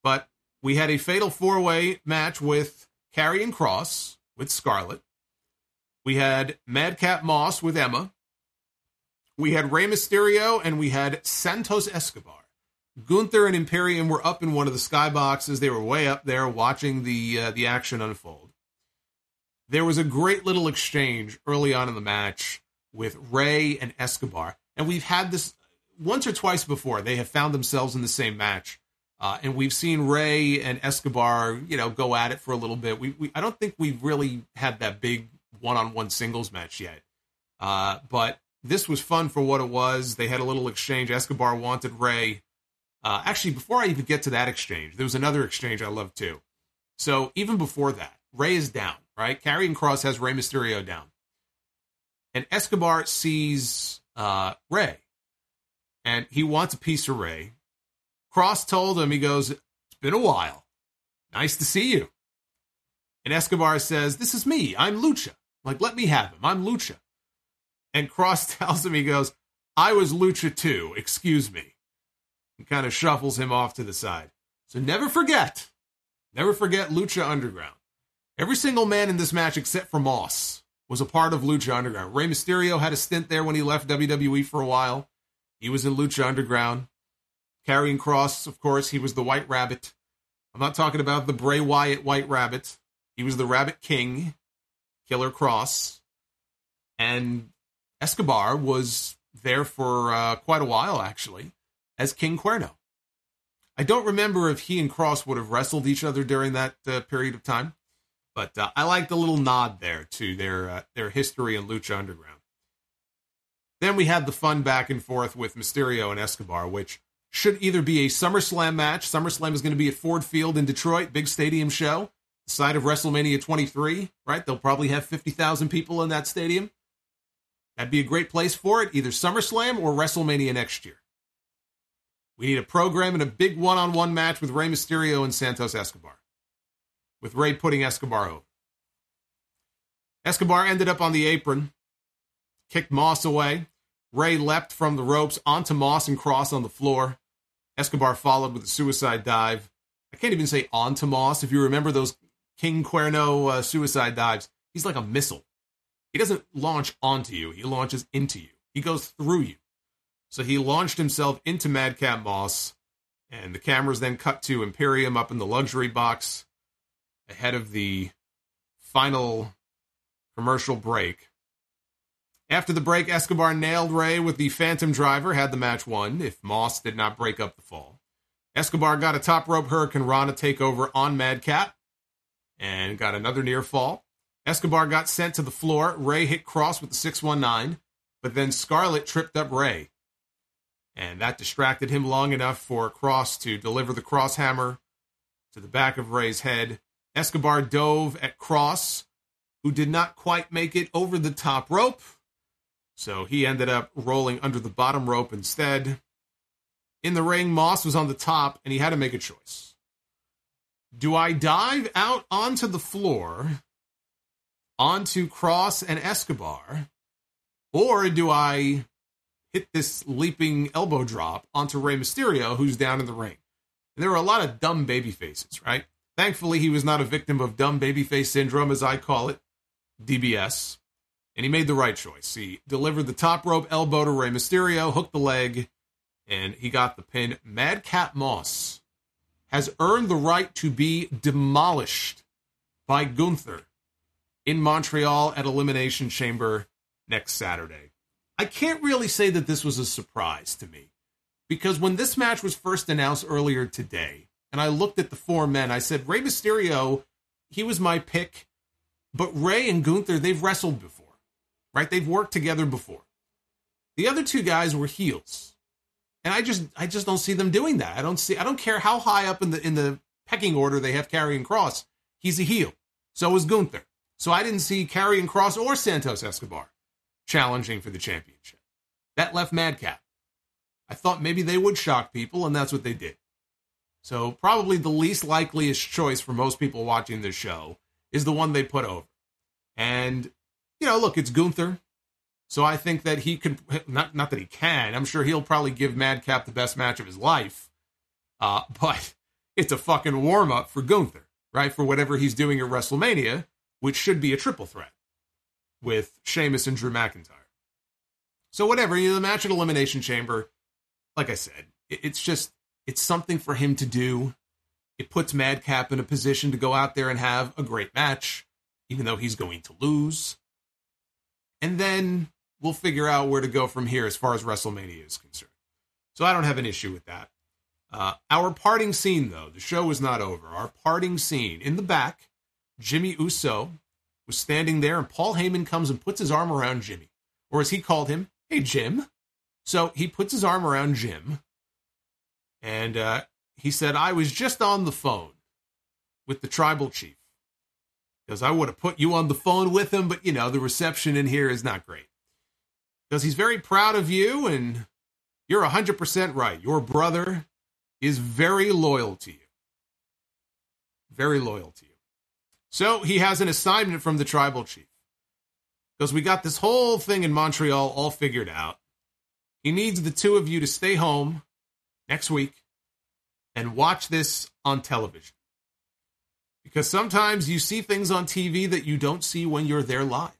A: But we had a fatal four way match with Karrion Kross with Scarlett. We had Madcap Moss with Emma. We had Rey Mysterio and we had Santos Escobar. Gunther and Imperium were up in one of the skyboxes. They were way up there watching the uh, the action unfold. There was a great little exchange early on in the match with Rey and Escobar, and we've had this once or twice before. They have found themselves in the same match, uh, and we've seen Rey and Escobar, you know, go at it for a little bit. We, we I don't think we've really had that big one-on-one singles match yet, uh, but this was fun for what it was. They had a little exchange. Escobar wanted Rey uh, actually, before I even get to that exchange, there was another exchange I love too. So even before that, Rey is down, right? Karrion Kross has Rey Mysterio down. And Escobar sees uh, Rey, and he wants a piece of Rey. Kross told him, he goes, It's been a while. Nice to see you. And Escobar says, This is me. I'm Lucha. Like, let me have him. I'm Lucha. And Kross *laughs* tells him, he goes, I was Lucha too. Excuse me and kind of shuffles him off to the side. So never forget, never forget Lucha Underground. Every single man in this match except for Moss was a part of Lucha Underground. Rey Mysterio had a stint there when he left WWE for a while. He was in Lucha Underground. Karrion Kross, of course, he was the White Rabbit. I'm not talking about the Bray Wyatt White Rabbit. He was the Rabbit King, Killer Kross, And Escobar was there for uh, quite a while, actually as King Cuerno. I don't remember if he and Kross would have wrestled each other during that uh, period of time, but uh, I like the little nod there to their uh, their history in Lucha Underground. Then we had the fun back and forth with Mysterio and Escobar, which should either be a SummerSlam match. SummerSlam is going to be at Ford Field in Detroit, big stadium show, side of WrestleMania 23. Right? They'll probably have 50,000 people in that stadium. That'd be a great place for it, either SummerSlam or WrestleMania next year. We need a program and a big one on one match with Rey Mysterio and Santos Escobar, with Rey putting Escobar over. Escobar ended up on the apron, kicked Moss away. Rey leapt from the ropes onto Moss and Kross on the floor. Escobar followed with a suicide dive. I can't even say onto Moss. If you remember those King Cuerno uh, suicide dives, he's like a missile. He doesn't launch onto you, he launches into you, he goes through you. So he launched himself into Madcap Moss, and the cameras then cut to Imperium up in the luxury box ahead of the final commercial break. After the break, Escobar nailed Rey with the Phantom Driver, had the match won if Moss did not break up the fall. Escobar got a top rope hurricanrana takeover on Madcap and got another near fall. Escobar got sent to the floor. Rey hit Kross with the 619, but then Scarlett tripped up Rey. And that distracted him long enough for Kross to deliver the cross hammer to the back of Rey's head. Escobar dove at Kross, who did not quite make it over the top rope. So he ended up rolling under the bottom rope instead. In the ring, Moss was on the top, and he had to make a choice. Do I dive out onto the floor, onto Kross and Escobar, or do I hit this leaping elbow drop onto Rey Mysterio, who's down in the ring? And there were a lot of dumb baby faces, right? Thankfully, he was not a victim of dumb babyface syndrome, as I call it, DBS and he made the right choice. He delivered the top rope elbow to Rey Mysterio, hooked the leg, and he got the pin. Madcap Moss has earned the right to be demolished by Gunther in Montreal at Elimination Chamber next Saturday. I can't really say that this was a surprise to me because when this match was first announced earlier today, and I looked at the four men, I said, Rey Mysterio, he was my pick, but Rey and Gunther, they've wrestled before right? They've worked together before. The other two guys were heels. And I just I just don't see them doing that. I don't see I don't care how high up in the in the pecking order they have Karrion Kross. He's a heel. So is Gunther. So I didn't see Karrion Kross or Santos Escobar challenging for the championship. That left Madcap. I thought maybe they would shock people, and that's what they did. So probably the least likeliest choice for most people watching this show is the one they put over. And you know, look, it's Gunther. So I think that he can not not that he can. I'm sure he'll probably give Madcap the best match of his life. Uh, *laughs* but it's a fucking warm up for Gunther, right? For whatever he's doing at WrestleMania, which should be a triple threat with Sheamus and Drew McIntyre. So whatever, you know, the match at Elimination Chamber, like I said, it, it's just it's something for him to do. It puts Madcap in a position to go out there and have a great match, even though he's going to lose and then we'll figure out where to go from here as far as WrestleMania is concerned. So I don't have an issue with that. Uh, our parting scene, though, the show was not over. Our parting scene in the back, Jimmy Uso was standing there, and Paul Heyman comes and puts his arm around Jimmy, or as he called him, "Hey Jim." So he puts his arm around Jim, and uh, he said, "I was just on the phone with the tribal chief because I would have put you on the phone with him, but you know, the reception in here is not great. Because he's very proud of you, and you're 100% right. Your brother is very loyal to you. Very loyal to you. So he has an assignment from the tribal chief. Because we got this whole thing in Montreal all figured out. He needs the two of you to stay home next week and watch this on television. Because sometimes you see things on TV that you don't see when you're there live.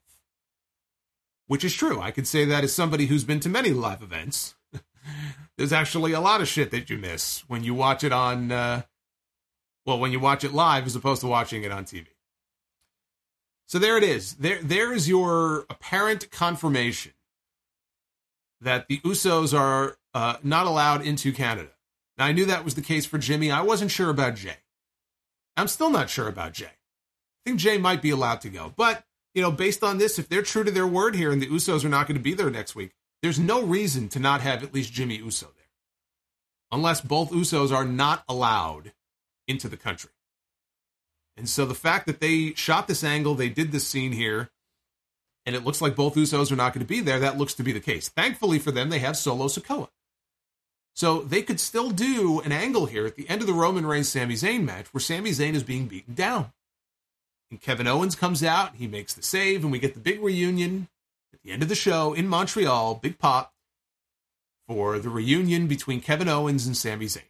A: Which is true. I could say that as somebody who's been to many live events. *laughs* There's actually a lot of shit that you miss when you watch it on, uh, well, when you watch it live as opposed to watching it on TV. So there it is. There, there's your apparent confirmation that the Usos are uh, not allowed into Canada. Now, I knew that was the case for Jimmy. I wasn't sure about Jey. I'm still not sure about Jey. I think Jey might be allowed to go. But, you know, based on this, if they're true to their word here and the Usos are not going to be there next week, there's no reason to not have at least Jimmy Uso there. Unless both Usos are not allowed into the country. And so the fact that they shot this angle, they did this scene here, and it looks like both Usos are not going to be there, that looks to be the case. Thankfully for them, they have Solo Sikoa. So they could still do an angle here at the end of the Roman Reigns Sami Zayn match where Sami Zayn is being beaten down. And Kevin Owens comes out, he makes the save, and we get the big reunion at the end of the show in Montreal, big pop, for the reunion between Kevin Owens and Sami Zayn.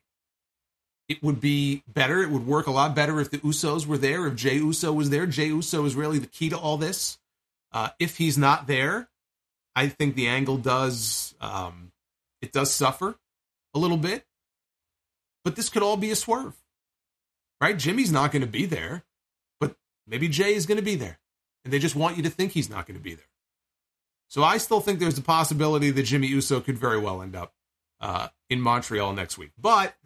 A: it would be better. It would work a lot better if the Usos were there, if Jey Uso was there. Jey Uso is really the key to all this. Uh, if he's not there, I think the angle does um, it does suffer a little bit. But this could all be a swerve, right? Jimmy's not going to be there, maybe Jey is going to be there, and they just want you to think he's not going to be there. So I still think there's a possibility that Jimmy Uso could very well end up uh, in Montreal next week, but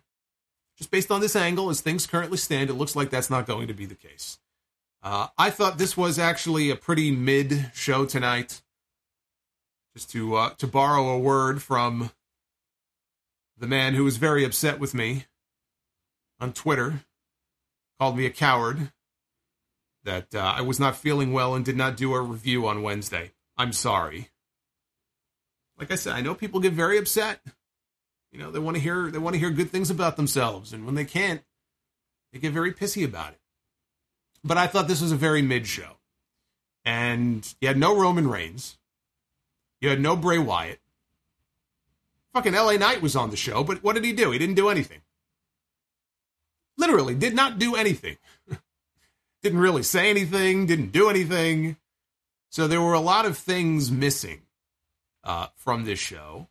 A: just based on this angle, as things currently stand, it looks like that's not going to be the case. Uh, I thought this was actually a pretty mid show tonight. Just to uh, to borrow a word from the man who was very upset with me on Twitter, called me a coward, that uh, I was not feeling well and did not do a review on Wednesday. I'm sorry. Like I said, I know people get very upset. You know, they want to hear they want to hear good things about themselves, and when they can't, they get very pissy about it. But I thought this was a very mid show, and you had no Roman Reigns, you had no Bray Wyatt. Fucking LA Knight was on the show, but what did he do? He didn't do anything. Literally, did not do anything. Didn't really say anything, didn't do anything. So there were a lot of things missing uh, from this show.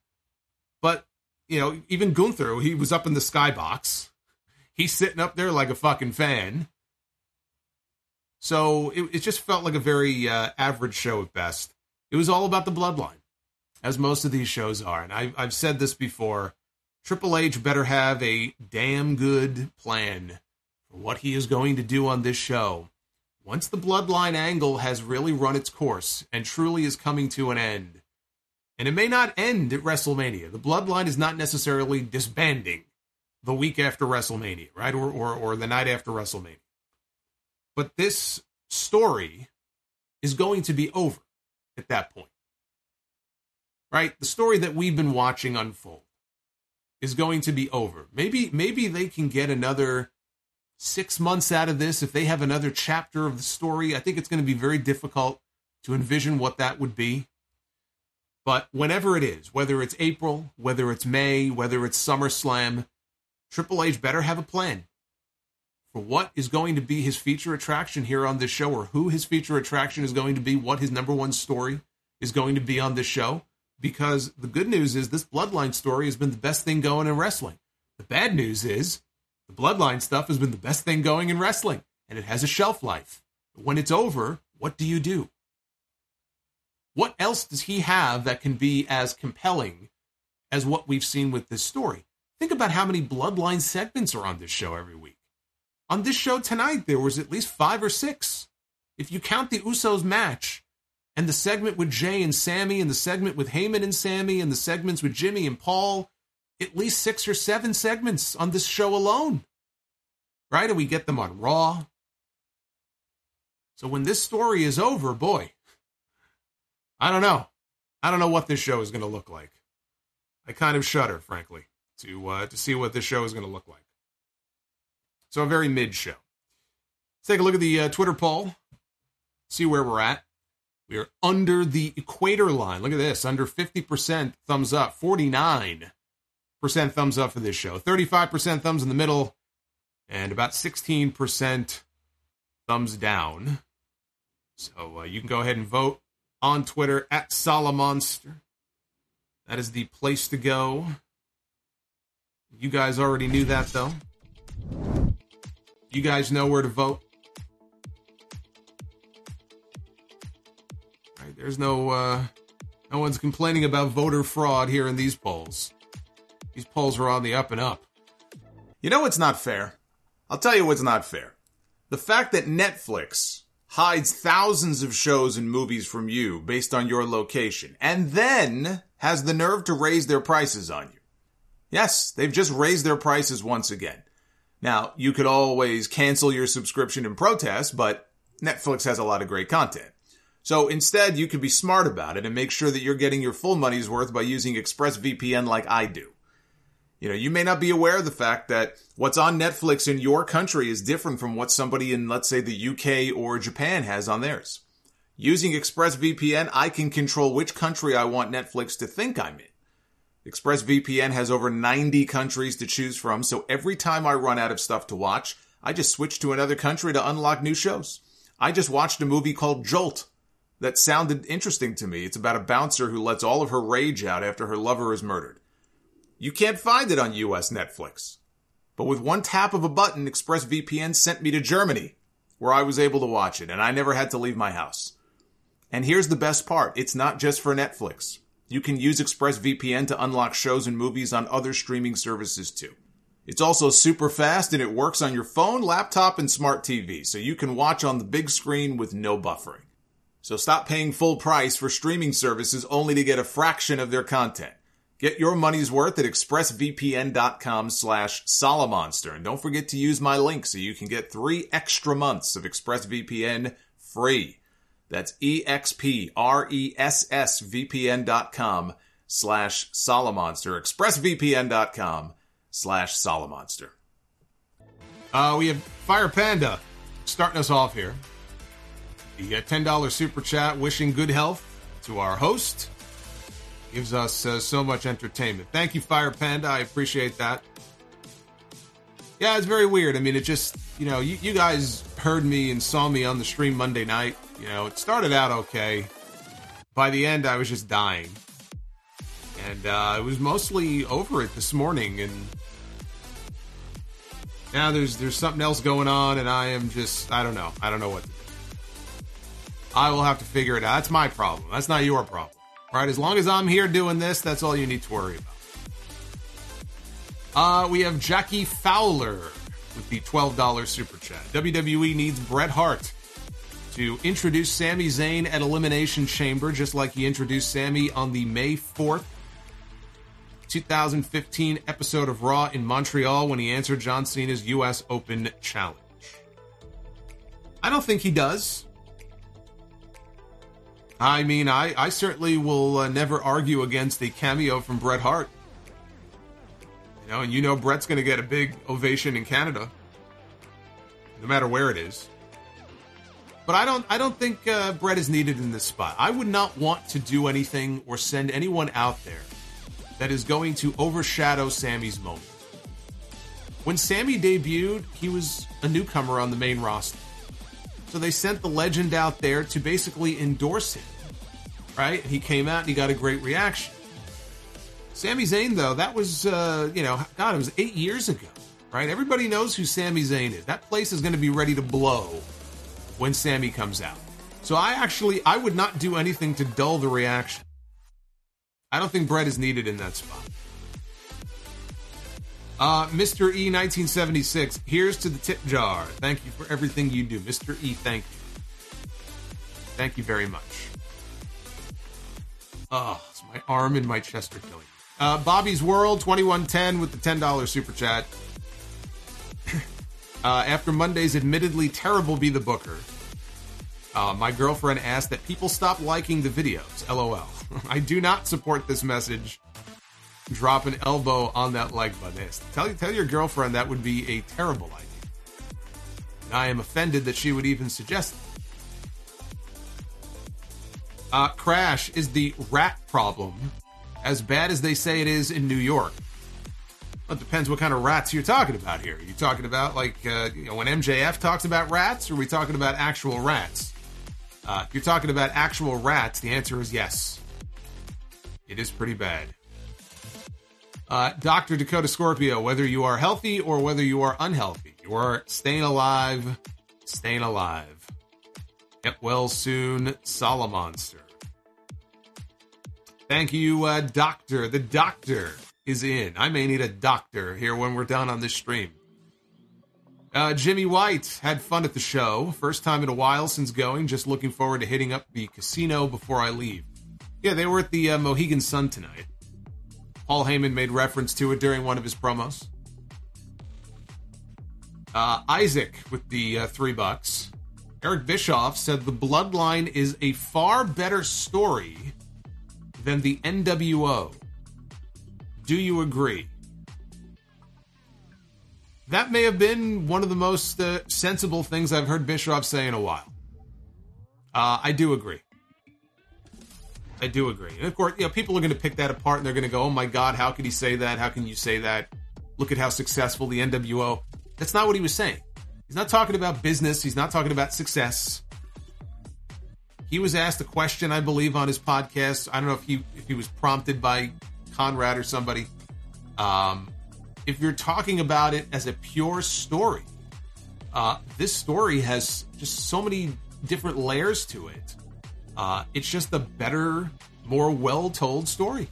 A: But you know, even Gunther, he was up in the skybox. He's sitting up there like a fucking fan. So it, it just felt like a very uh, average show at best. It was all about the bloodline, as most of these shows are. And I, I've said this before Triple H better have a damn good plan for what he is going to do on this show. Once the bloodline angle has really run its course and truly is coming to an end, and it may not end at WrestleMania. The bloodline is not necessarily disbanding the week after WrestleMania, right? Or, or, or the night after WrestleMania. But this story is going to be over at that point. Right? The story that we've been watching unfold is going to be over. Maybe maybe they can get another 6 months out of this if they have another chapter of the story. I think it's going to be very difficult to envision what that would be. But whenever it is, whether it's April, whether it's May, whether it's SummerSlam, Triple H better have a plan for what is going to be his feature attraction here on this show, or who his feature attraction is going to be, what his number one story is going to be on this show. Because the good news is this bloodline story has been the best thing going in wrestling. The bad news is the bloodline stuff has been the best thing going in wrestling, and it has a shelf life. But when it's over, what do you do? What else does he have that can be as compelling as what we've seen with this story? Think about how many bloodline segments are on this show every week. On this show tonight, there was at least five or six. If you count the Usos match and the segment with Jey and Sami and the segment with Heyman and Sami and the segments with Jimmy and Paul, at least six or seven segments on this show alone. Right? And we get them on Raw. So when this story is over, boy, I don't know. I don't know what this show is going to look like. I kind of shudder, frankly, to uh, to see what this show is going to look like. So a very mid show. Let's take a look at the uh, Twitter poll. See where we're at. We are under the equator line. Look at this, under 50% thumbs up, 49% thumbs up for this show, 35% thumbs in the middle, and about 16% thumbs down. So uh, you can go ahead and vote on Twitter at Solomonster. That is the place to go. You guys already knew that, though. You guys know where to vote. Right, there's no uh, no one's complaining about voter fraud here in these polls. These polls are on the up and up.
E: You know what's not fair? I'll tell you what's not fair. The fact that Netflix hides thousands of shows and movies from you based on your location and then has the nerve to raise their prices on you. Yes, they've just raised their prices once again. Now, you could always cancel your subscription in protest, but Netflix has a lot of great content. So instead, you could be smart about it and make sure that you're getting your full money's worth by using ExpressVPN like I do. You know, you may not be aware of the fact that what's on Netflix in your country is different from what somebody in, let's say, the UK or Japan has on theirs. Using ExpressVPN, I can control which country I want Netflix to think I'm in. ExpressVPN has over 90 countries to choose from, so every time I run out of stuff to watch, I just switch to another country to unlock new shows. I just watched a movie called Jolt that sounded interesting to me. It's about a bouncer who lets all of her rage out after her lover is murdered. You can't find it on US Netflix. But with one tap of a button, ExpressVPN sent me to Germany, where I was able to watch it, and I never had to leave my house. And here's the best part it's not just for Netflix. You can use ExpressVPN to unlock shows and movies on other streaming services too. It's also super fast and it works on your phone, laptop, and smart TV, so you can watch on the big screen with no buffering. So stop paying full price for streaming services only to get a fraction of their content. Get your money's worth at expressvpn.com slash solomonster. And don't forget to use my link so you can get three extra months of ExpressVPN free. That's E-X-P-R-E-S-S-V-P-N dot com slash solomonster. ExpressVPN.com slash solomonster.
A: Uh, we have Fire Panda starting us off here. The uh, $10 super chat wishing good health to our host. Gives us uh, so much entertainment. Thank you, Fire Panda. I appreciate that. Yeah, it's very weird. I mean, it just, you know, you, you guys heard me and saw me on the stream Monday night. You know, it started out okay. By the end, I was just dying. And uh, I was mostly over it this morning. And now there's there's something else going on, and I am just, I don't know. I don't know what to do. I will have to figure it out. That's my problem. That's not your problem. Right? As long as I'm here doing this, that's all you need to worry about. Uh, we have Jackie Fowler with the $12 super chat. WWE needs Bret Hart to introduce Sami Zayn at Elimination Chamber, just like he introduced Sami on the May 4th, 2015 episode of Raw in Montreal when he answered John Cena's U.S. Open challenge. I don't think he does. I mean, I, I certainly will uh, never argue against the cameo from Bret Hart. You know, and you know Bret's going to get a big ovation in Canada, no matter where it is. But I don't I don't think uh, Bret is needed in this spot. I would not want to do anything or send anyone out there that is going to overshadow Sami's moment. When Sami debuted, he was a newcomer on the main roster. So they sent the legend out there to basically endorse him. Right? He came out and he got a great reaction. Sami Zayn, though, that was, uh, you know, God, it was eight years ago, right? Everybody knows who Sami Zayn is. That place is going to be ready to blow when Sami comes out. So I actually, I would not do anything to dull the reaction. I don't think Bret is needed in that spot. Uh, Mr. E 1976, here's to the tip jar. Thank you for everything you do. Mr. E, thank you. Thank you very much. Oh, it's my arm and my chest are killing. Uh, Bobby's World 2110 with the $10 super chat. *laughs* uh, after Monday's admittedly terrible Be the Booker, uh, my girlfriend asked that people stop liking the videos. LOL. *laughs* I do not support this message. Drop an elbow on that like button. Tell, tell your girlfriend that would be a terrible idea. And I am offended that she would even suggest it. Uh, Crash is the rat problem as bad as they say it is in New York. Well, it depends what kind of rats you're talking about here. Are you talking about like uh, you know when MJF talks about rats, or are we talking about actual rats? Uh, if you're talking about actual rats, the answer is yes. It is pretty bad. Uh, Dr. Dakota Scorpio, whether you are healthy or whether you are unhealthy, you are staying alive, staying alive. Get well soon, Solomonster. Thank you, uh, Doctor. The Doctor is in. I may need a doctor here when we're done on this stream. Uh, Jimmy White had fun at the show. First time in a while since going. Just looking forward to hitting up the casino before I leave. Yeah, they were at the uh, Mohegan Sun tonight. Paul Heyman made reference to it during one of his promos. Uh, Isaac with the uh, three bucks. Eric Bischoff said the Bloodline is a far better story than the NWO. Do you agree? That may have been one of the most uh, sensible things I've heard Bischoff say in a while. Uh, I do agree. I do agree. And of course, you know, people are going to pick that apart and they're going to go, "Oh my God, how could he say that? How can you say that? Look at how successful the NWO." That's not what he was saying. He's not talking about business. He's not talking about success. He was asked a question, I believe, on his podcast. I don't know if he if he was prompted by Conrad or somebody. Um, if you're talking about it as a pure story, uh, this story has just so many different layers to it. Uh, it's just a better, more well told story.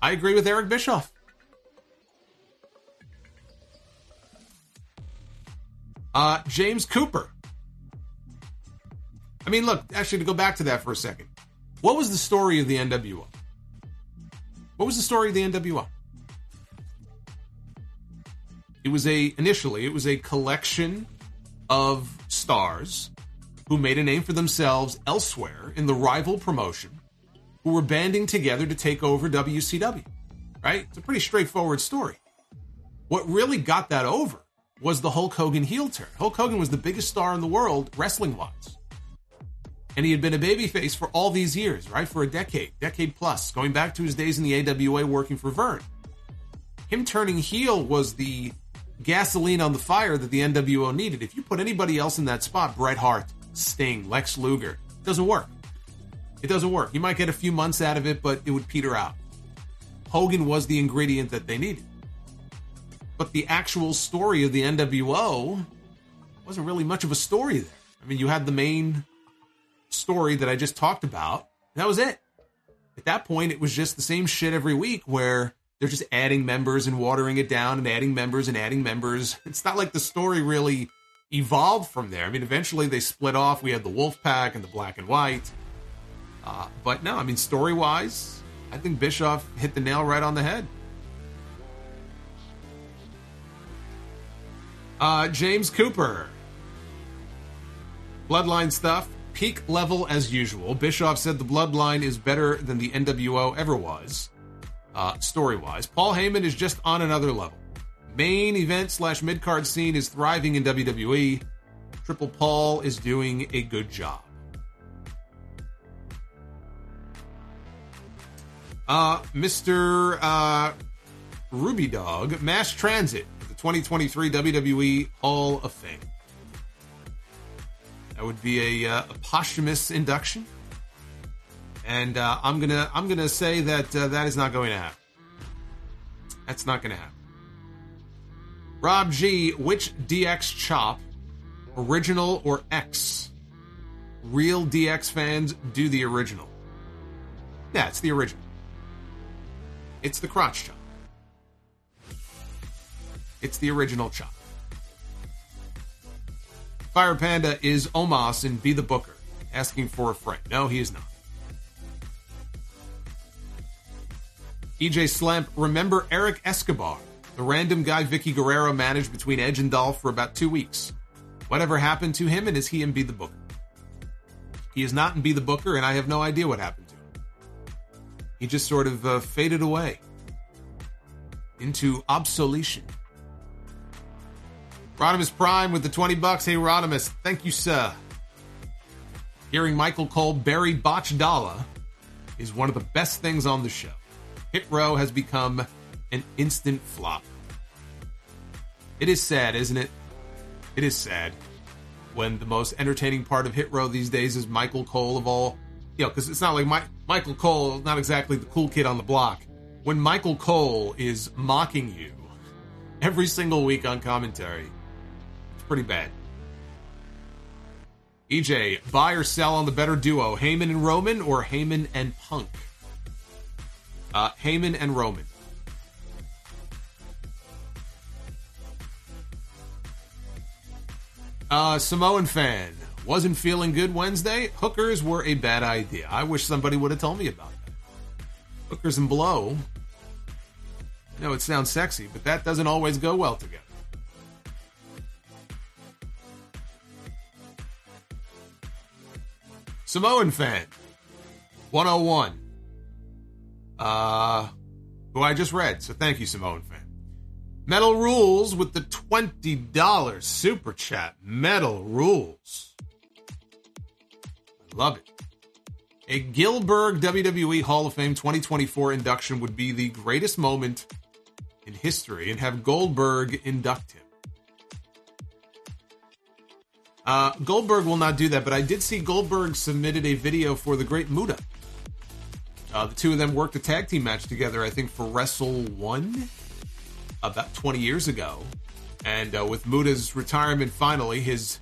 A: I agree with Eric Bischoff. Uh, James Cooper. I mean, look, actually, to go back to that for a second, what was the story of the NWO? What was the story of the NWO? It was a initially it was a collection of stars who made a name for themselves elsewhere in the rival promotion who were banding together to take over WCW. Right? It's a pretty straightforward story. What really got that over was the Hulk Hogan heel turn. Hulk Hogan was the biggest star in the world wrestling wise. And he had been a babyface for all these years, right? For a decade, decade plus, going back to his days in the AWA working for Verne. Him turning heel was the gasoline on the fire that the NWO needed. If you put anybody else in that spot, Bret Hart, Sting, Lex Luger, it doesn't work. It doesn't work. You might get a few months out of it, but it would peter out. Hogan was the ingredient that they needed. But the actual story of the NWO wasn't really much of a story there. I mean, you had the main story that I just talked about. that was it. At that point, it was just the same shit every week where they're just adding members and watering it down and adding members and adding members. *laughs* It's not like the story really evolved from there. I mean, eventually they split off. We had the Wolf Pack and the Black and White. Uh, but no, I mean, story wise, I think Bischoff hit the nail right on the head. Uh, James Cooper. Bloodline stuff peak level as usual. Bischoff said the bloodline is better than the NWO ever was, uh, story wise. Paul Heyman is just on another level. Main event slash mid card scene is thriving in WWE. Triple Paul is doing a good job. Uh, Mr. Uh, Ruby Dog, Mass Transit, the 2023 WWE Hall of Fame. That would be a, uh, a posthumous induction, and uh, I'm gonna I'm gonna say that uh, that is not going to happen. That's not to happen. Rob G, which DX chop, original or X? Real DX fans do the original. Yeah, it's the original. It's the crotch chop. It's the original chop. Fire Panda is Omos in Be the Booker, asking for a friend. No, he is not. EJ Slamp, remember Eric Escobar, the random guy Vickie Guerrero managed between Edge and Dolph for about two weeks. Whatever happened to him, and is he in Be the Booker? He is not in Be the Booker, and I have no idea what happened to him. He just sort of uh, faded away into obsolescence. Rodimus Prime with the 20 bucks. Hey, Rodimus, thank you, sir. Hearing Michael Cole bury Botch Dollar is one of the best things on the show. Hit Row has become an instant flop. It is sad, isn't it? It is sad when the most entertaining part of Hit Row these days is Michael Cole of all, you know, because it's not like My- Michael Cole, not exactly the cool kid on the block. When Michael Cole is mocking you every single week on commentary, pretty bad. EJ, buy or sell on the better duo, Heyman and Roman or Heyman and Punk? Uh, Heyman and Roman. Uh, Samoan fan wasn't feeling good Wednesday. Hookers were a bad idea. I wish somebody would have told me about that. Hookers and blow. No, it sounds sexy, but that doesn't always go well together. Samoan fan 101. Uh, who I just read. So thank you, Samoan fan. Metal Rules with the $20 super chat. Metal Rules. I love it. A Gilbert WWE Hall of Fame 2024 induction would be the greatest moment in history and have Goldberg induct him. Uh, Goldberg will not do that, but I did see Goldberg submitted a video for the Great Muta. Uh, the two of them worked a tag team match together, I think, for Wrestle One about 20 years ago. And uh, with Muta's retirement finally, his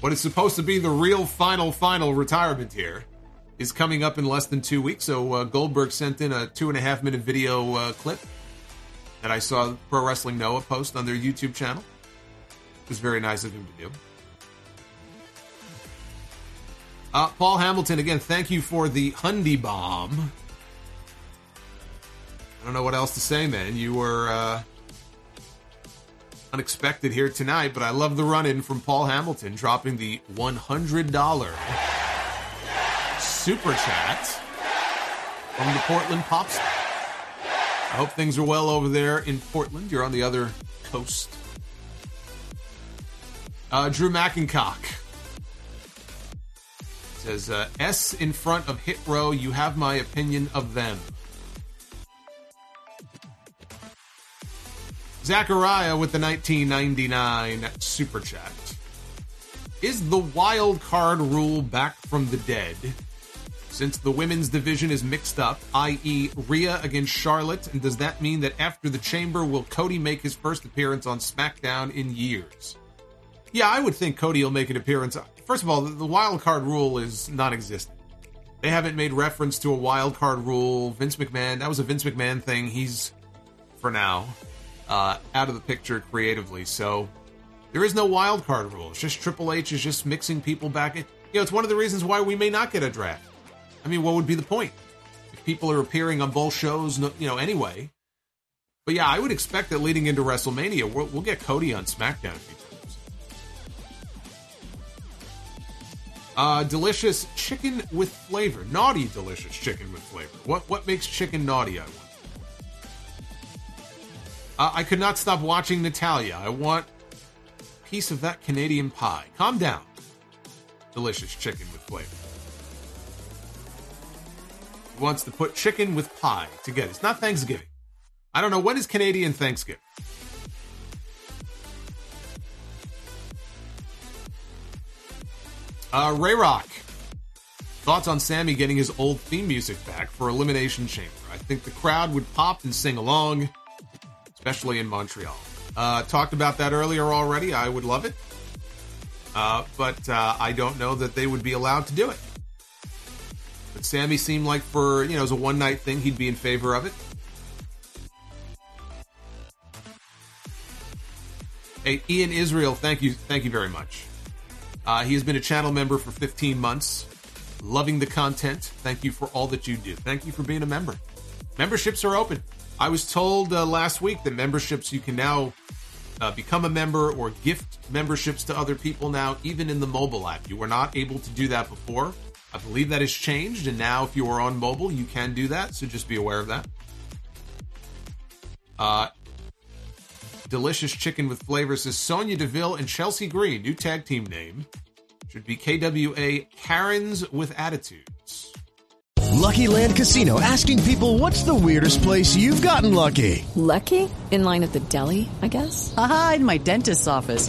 A: what is supposed to be the real final, final retirement here is coming up in less than two weeks. So uh, Goldberg sent in a two and a half minute video uh, clip that I saw Pro Wrestling Noah post on their YouTube channel. It was very nice of him to do. Uh, Paul Hamilton, again, thank you for the Hundy bomb. I don't know what else to say, man. You were uh, unexpected here tonight, but I love the run in from Paul Hamilton dropping the $100 super chat from the Portland Pops. I hope things are well over there in Portland. You're on the other coast. Uh, Drew McIncock says uh, S in front of Hit Row. You have my opinion of them. Zachariah with the 1999 super chat. Is the wild card rule back from the dead? Since the women's division is mixed up, i.e., Rhea against Charlotte, and does that mean that after the Chamber, will Cody make his first appearance on SmackDown in years? Yeah, I would think Cody will make an appearance. First of all, the wild card rule is non-existent. They haven't made reference to a wild card rule. Vince McMahon, that was a Vince McMahon thing. He's, for now, uh, out of the picture creatively. So there is no wild card rule. It's just Triple H is just mixing people back in. You know, it's one of the reasons why we may not get a draft. I mean, what would be the point if people are appearing on both shows? You know, anyway. But yeah, I would expect that leading into WrestleMania, we'll, we'll get Cody on SmackDown Uh, delicious chicken with flavor, naughty delicious chicken with flavor. What what makes chicken naughty? I want. Uh, I could not stop watching Natalya. I want a piece of that Canadian pie. Calm down. Delicious chicken with flavor. He wants to put chicken with pie together. It's not Thanksgiving. I don't know. When is Canadian Thanksgiving? Uh, Ray Rock. Thoughts on Sami getting his old theme music back for Elimination Chamber? I think the crowd would pop and sing along, especially in Montreal. Uh, talked about that earlier already. I would love it. Uh, but uh, I don't know that they would be allowed to do it. But Sami seemed like for, you know, as a one night thing, he'd be in favor of it. Hey, Ian Israel, thank you, thank you very much. Uh, he has been a channel member for 15 months. Loving the content. Thank you for all that you do. Thank you for being a member. Memberships are open. I was told uh, last week that memberships, you can now uh, become a member or gift memberships to other people now, even in the mobile app. You were not able to do that before. I believe that has changed, and now if you are on mobile, you can do that. So just be aware of that. Uh, delicious chicken with flavors is Sonya Deville and Chelsea Green, new tag team name. Should be KWA Karens with Attitudes.
G: Lucky Land Casino asking people what's the weirdest place you've gotten lucky?
F: Lucky? In line at the deli, I guess?
H: Aha, in my dentist's office.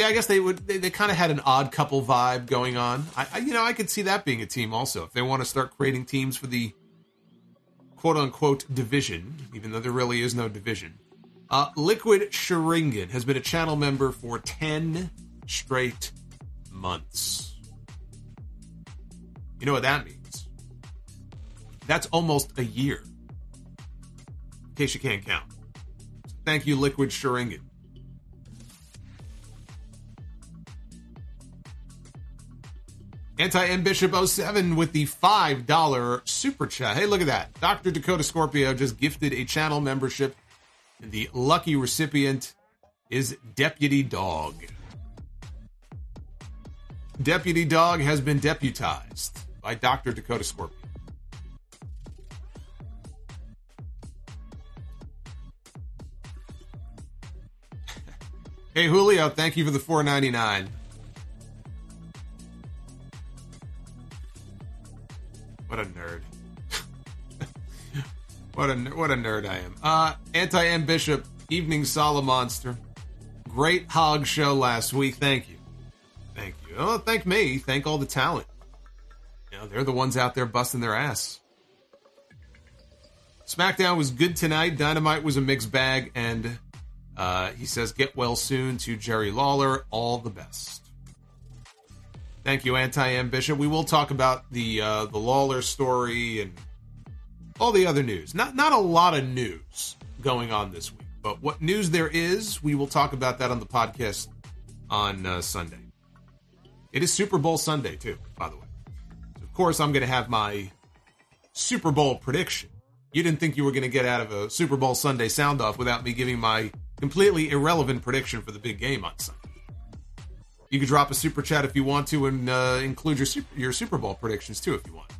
A: Yeah, I guess they would. They, they kind of had an odd couple vibe going on. I, I, you know, I could see that being a team also if they want to start creating teams for the quote unquote division, even though there really is no division. Uh, Liquid Sharingan has been a channel member for 10 straight months. You know what that means? That's almost a year. In case you can't count. Thank you, Liquid Sharingan. Anti M Bishop 07 with the $5 super chat. Hey, look at that. Dr. Dakota Scorpio just gifted a channel membership, the lucky recipient is Deputy Dog. Deputy Dog has been deputized by Dr. Dakota Scorpio. *laughs* hey Julio, thank you for the 499. What a nerd. *laughs* what a what a nerd I am. Uh Anti M Bishop, Evening Solomonster. Great hog show last week. Thank you. Thank you. Oh, thank me. Thank all the talent. You know, they're the ones out there busting their ass. SmackDown was good tonight. Dynamite was a mixed bag, and uh, he says, "Get well soon." To Jerry Lawler, all the best. Thank you, Anti M Bishop. We will talk about the uh, the Lawler story and all the other news. Not not a lot of news going on this week, but what news there is, we will talk about that on the podcast on uh, Sunday. It is Super Bowl Sunday too, by the way. Of course, I'm going to have my Super Bowl prediction. You didn't think you were going to get out of a Super Bowl Sunday sound off without me giving my completely irrelevant prediction for the big game on Sunday. You could drop a super chat if you want to, and uh, include your super, your Super Bowl predictions too if you want.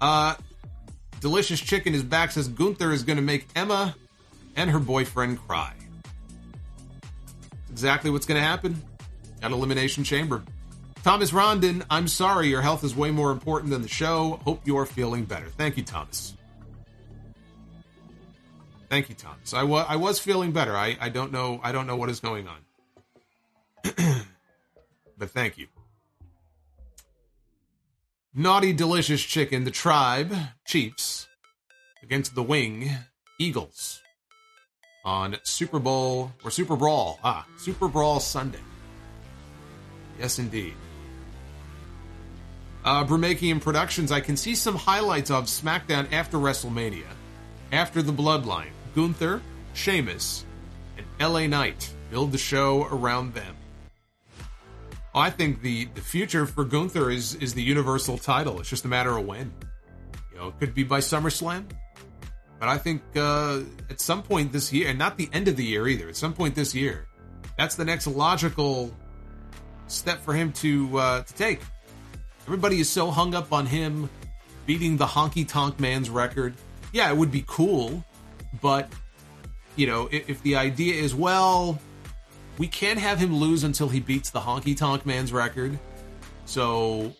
A: Uh, delicious chicken is back. Says Gunther is going to make Emma and her boyfriend cry. Exactly what's going to happen at Elimination Chamber. Thomas Rondon, I'm sorry, your health is way more important than the show. Hope you're feeling better. Thank you, Thomas. Thank you, Thomas. I was I was feeling better. I, I don't know I don't know what is going on. *clears throat* but thank you. Naughty Delicious Chicken, the tribe, Chiefs, against the Wing, Eagles, on Super Bowl, or Super Brawl, ah, Super Brawl Sunday. Yes, indeed. Uh, Brumakian Productions, I can see some highlights of SmackDown after WrestleMania, after the Bloodline. Gunther, Sheamus, and LA Knight. Build the show around them. I think the, the future for Gunther is is the Universal title. It's just a matter of when. You know, it could be by SummerSlam, but I think uh, at some point this year, and not the end of the year either. At some point this year, that's the next logical step for him to uh, to take. Everybody is so hung up on him beating the Honky Tonk Man's record. Yeah, it would be cool, but you know, if, if the idea is well, we can't have him lose until he beats the Honky Tonk Man's record. So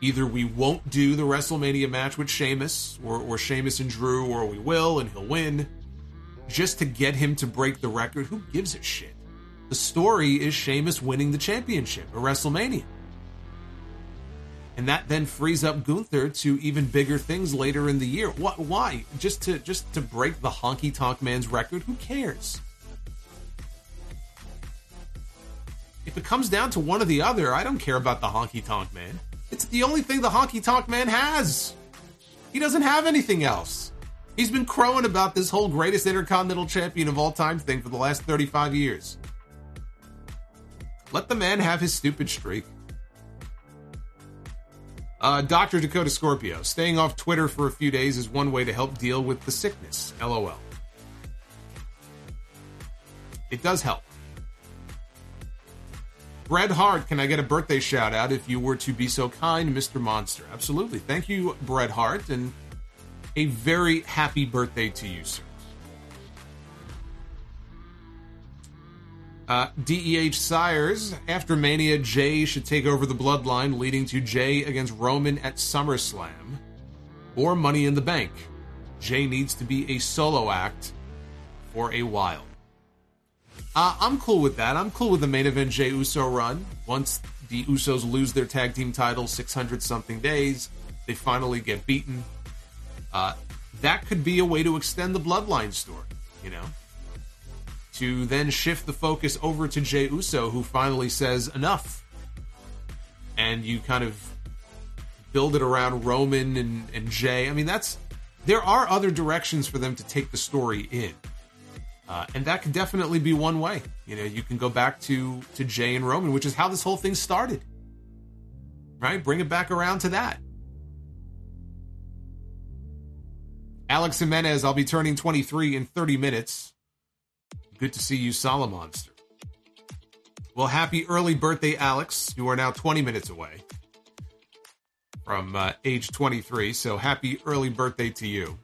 A: either we won't do the WrestleMania match with Sheamus, or, or Sheamus and Drew, or we will and he'll win, just to get him to break the record. Who gives a shit? The story is Sheamus winning the championship at WrestleMania. And that then frees up Gunther to even bigger things later in the year. What? Why? Just to just to break the Honky Tonk Man's record? Who cares? If it comes down to one or the other, I don't care about the Honky Tonk Man. It's the only thing the Honky Tonk Man has. He doesn't have anything else. He's been crowing about this whole greatest intercontinental champion of all time thing for the last 35 years. Let the man have his stupid streak. Uh, Dr. Dakota Scorpio, staying off Twitter for a few days is one way to help deal with the sickness. LOL. It does help. Bret Hart, can I get a birthday shout out if you were to be so kind, Mr. Monster? Absolutely. Thank you, Bret Hart, and a very happy birthday to you, sir. Uh, DEH Sires, after Mania, Jey should take over the bloodline, leading to Jey against Roman at SummerSlam or Money in the Bank. Jey needs to be a solo act for a while. Uh, I'm cool with that. I'm cool with the main event Jey Uso run. Once the Usos lose their tag team title 600 something days, they finally get beaten. Uh, that could be a way to extend the bloodline story, you know? To then shift the focus over to Jey Uso, who finally says enough. And you kind of build it around Roman and, and Jey. I mean, that's. There are other directions for them to take the story in. Uh, and that could definitely be one way. You know, you can go back to to Jey and Roman, which is how this whole thing started. Right? Bring it back around to that. Alex Jimenez, I'll be turning 23 in 30 minutes. Good to see you, Solomonster. Well, happy early birthday, Alex. You are now 20 minutes away from uh, age 23, so happy early birthday to you.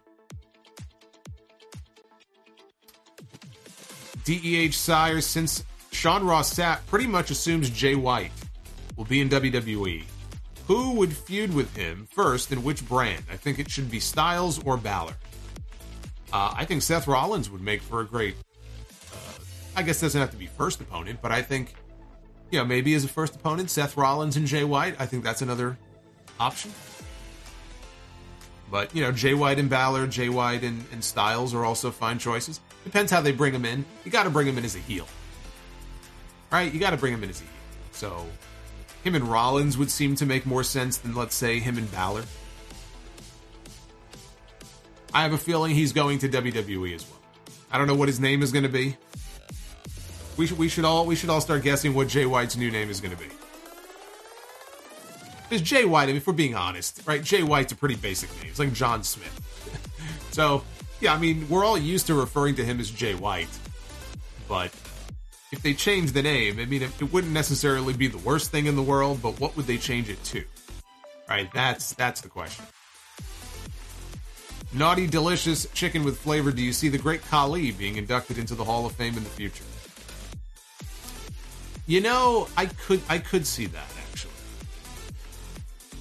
A: DEH Sire, since Sean Ross Sapp pretty much assumes Jay White will be in WWE, who would feud with him first and which brand? I think it should be Styles or Balor. Uh, I think Seth Rollins would make for a great, uh, I guess doesn't have to be first opponent, but I think, you know, maybe as a first opponent, Seth Rollins and Jay White, I think that's another option. But, you know, Jay White and Balor, Jay White and, and Styles are also fine choices. Depends how they bring him in. You got to bring him in as a heel. Right? You got to bring him in as a heel. So, him and Rollins would seem to make more sense than, let's say, him and Balor. I have a feeling he's going to WWE as well. I don't know what his name is going to be. We should we should all we should all start guessing what Jay White's new name is going to be. Because Jay White, I mean, if we're being honest, right? Jay White's a pretty basic name. It's like John Smith. *laughs* so, yeah, I mean, we're all used to referring to him as Jay White. But if they change the name, I mean, it, it wouldn't necessarily be the worst thing in the world, but what would they change it to? Right? That's that's the question. Naughty Delicious Chicken with Flavor. Do you see the great Khali being inducted into the Hall of Fame in the future? You know, I could I could see that actually.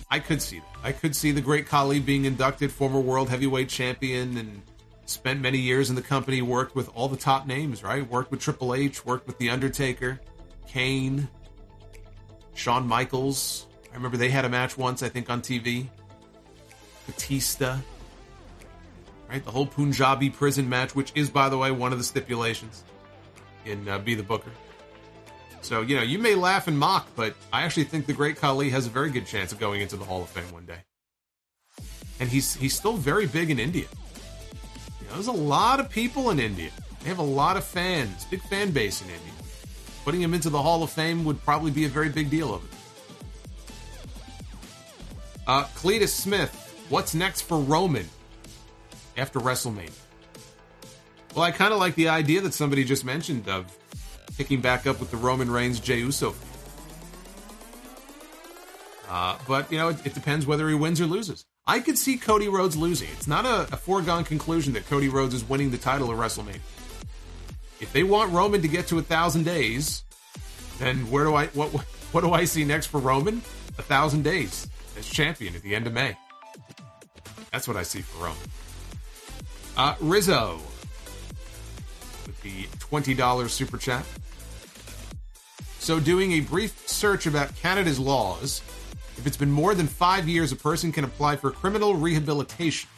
A: I could see that. I could see the great Khali being inducted, former world heavyweight champion, and spent many years in the company, worked with all the top names, right? Worked with Triple H, worked with The Undertaker, Kane, Shawn Michaels. I remember they had a match once, I think, on TV. Batista. Right? The whole Punjabi prison match, which is, by the way, one of the stipulations in uh, Be the Booker. So, you know, you may laugh and mock, but I actually think the great Khali has a very good chance of going into the Hall of Fame one day. And he's he's still very big in India. There's a lot of people in India. They have a lot of fans, big fan base in India. Putting him into the Hall of Fame would probably be a very big deal of it. Uh, Cletus Smith, what's next for Roman after WrestleMania? Well, I kind of like the idea that somebody just mentioned of picking back up with the Roman Reigns Jey Uso. Uh, but you know, it, it, depends whether he wins or loses. I could see Cody Rhodes losing. It's not a, a foregone conclusion that Cody Rhodes is winning the title of WrestleMania. If they want Roman to get to a thousand days, then where do I what what do I see next for Roman? A thousand days as champion at the end of May. That's what I see for Roman. Uh, Rizzo with the twenty dollars super chat. So, doing a brief search about Canada's laws, if it's been more than five years, a person can apply for criminal rehabilitation.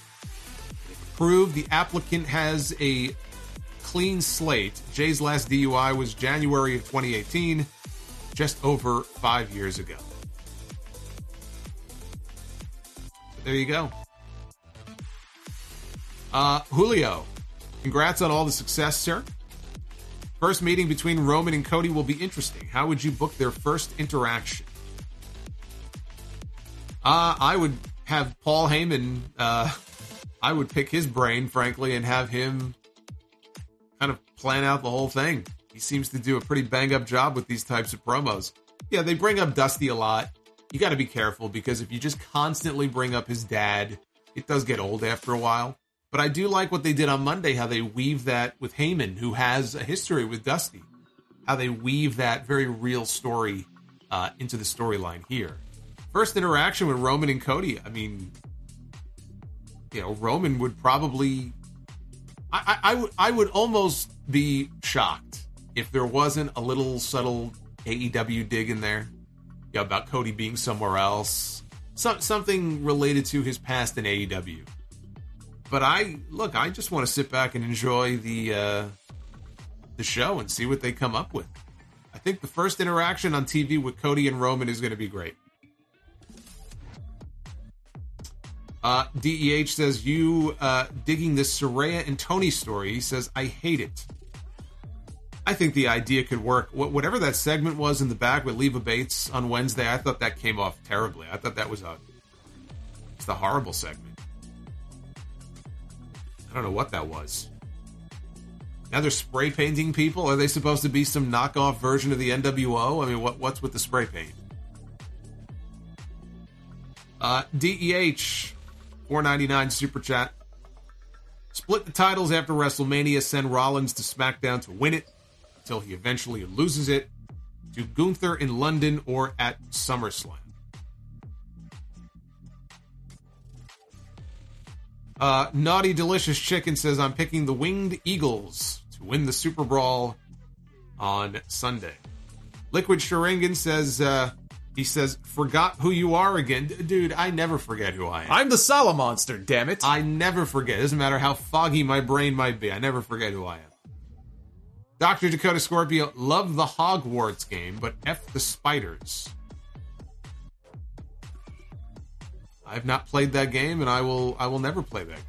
A: Prove the applicant has a clean slate. Jey's last DUI was January of 2018, just over five years ago. There you go. Uh, Julio, congrats on all the success, sir. First meeting between Roman and Cody will be interesting. How would you book their first interaction? Uh, I would have Paul Heyman, uh, I would pick his brain, frankly, and have him kind of plan out the whole thing. He seems to do a pretty bang up job with these types of promos. Yeah, they bring up Dusty a lot. You got to be careful because if you just constantly bring up his dad, it does get old after a while. But I do like what they did on Monday, how they weave that with Heyman, who has a history with Dusty, how they weave that very real story uh, into the storyline here. First interaction with Roman and Cody, I mean, you know, Roman would probably, I, I, I would, I would almost be shocked if there wasn't a little subtle AEW dig in there you know, about Cody being somewhere else, some, something related to his past in AEW but I look, I just want to sit back and enjoy the uh, the show and see what they come up with. I think the first interaction on TV with Cody and Roman is going to be great. Uh, DEH says, You uh, digging this Saraya and Tony story? He says, I hate it. I think the idea could work. Wh- Whatever that segment was in the back with Leva Bates on Wednesday, I thought that came off terribly. I thought that was a it's the horrible segment. I don't know what that was. Now they're spray painting people. Are they supposed to be some knockoff version of the NWO? I mean, what what's with the spray paint? Uh, DEH, four ninety nine super chat. Split the titles after WrestleMania. Send Rollins to SmackDown to win it until he eventually loses it to Gunther in London or at SummerSlam. Uh, Naughty Delicious Chicken says, I'm picking the Winged Eagles to win the Super Brawl on Sunday. Liquid Sharingan says, uh, he says, forgot who you are again. Dude, I never forget who I am.
E: I'm the Solomonster. damn it.
A: I never forget. It doesn't matter how foggy my brain might be. I never forget who I am. Dr. Dakota Scorpio, love the Hogwarts game, but F the spiders. I've not played that game, and I will. I will never play that game.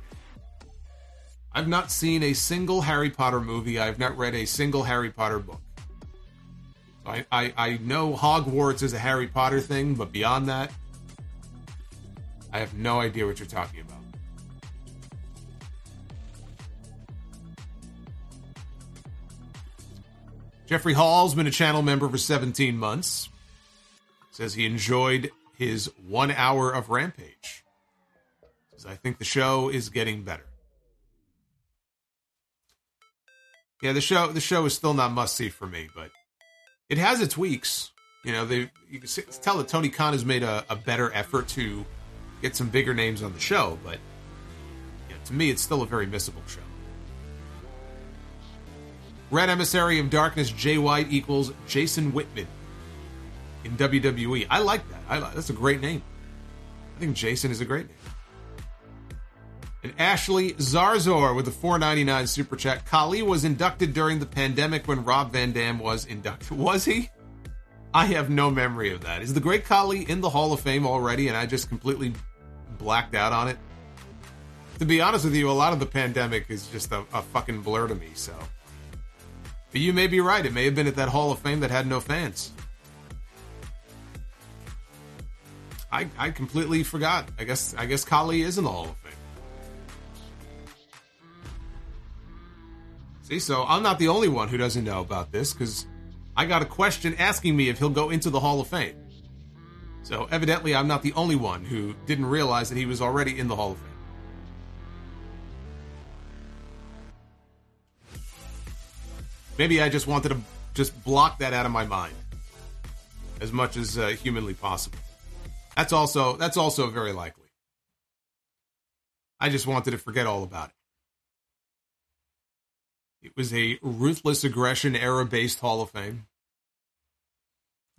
A: I've not seen a single Harry Potter movie. I've not read a single Harry Potter book. I, I, I know Hogwarts is a Harry Potter thing, but beyond that, I have no idea what you're talking about. Jeffrey Hall's been a channel member for 17 months. Says he enjoyed his one hour of Rampage. Says, I think the show is getting better. Yeah, the show the show is still not must see for me, but it has its weeks. You know, they you can tell that Tony Khan has made a, a better effort to get some bigger names on the show, but yeah, to me, it's still a very missable show. Red Emissary of Darkness, Jay White equals Jason Whitman in WWE. I like that. I like, that's a great name. I think Jason is a great name. And Ashley Zarzor with the 499 super chat. Khali was inducted during the pandemic when Rob Van Dam was inducted. *laughs* Was he? I have no memory of that. Is the great Khali in the Hall of Fame already and I just completely blacked out on it? To be honest with you, a lot of the pandemic is just a, a fucking blur to me, so. But you may be right. It may have been at that Hall of Fame that had no fans. I I completely forgot. I guess I guess Khali is in the Hall of Fame. See, so I'm not the only one who doesn't know about this because I got a question asking me if he'll go into the Hall of Fame. So evidently, I'm not the only one who didn't realize that he was already in the Hall of Fame. Maybe I just wanted to just block that out of my mind as much as uh, humanly possible. That's also that's also very likely. I just wanted to forget all about it. It was a ruthless aggression era based Hall of Fame.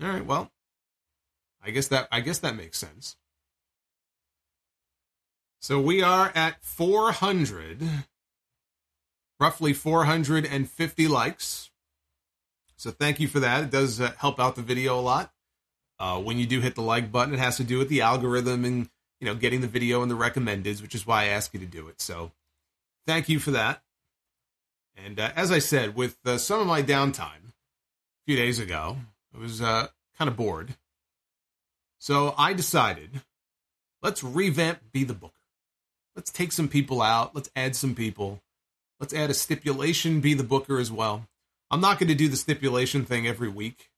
A: All right, well, I guess that I guess that makes sense. So we are at 400 roughly 450 likes. So thank you for that. It does uh, help out the video a lot. Uh, when you do hit the like button, it has to do with the algorithm and you know getting the video in the recommendeds, which is why I ask you to do it. So thank you for that. And uh, as I said, with uh, some of my downtime a few days ago, I was uh, kind of bored. So I decided, let's revamp Be the Booker. Let's take some people out. Let's add some people. Let's add a stipulation, be the booker as well. I'm not going to do the stipulation thing every week.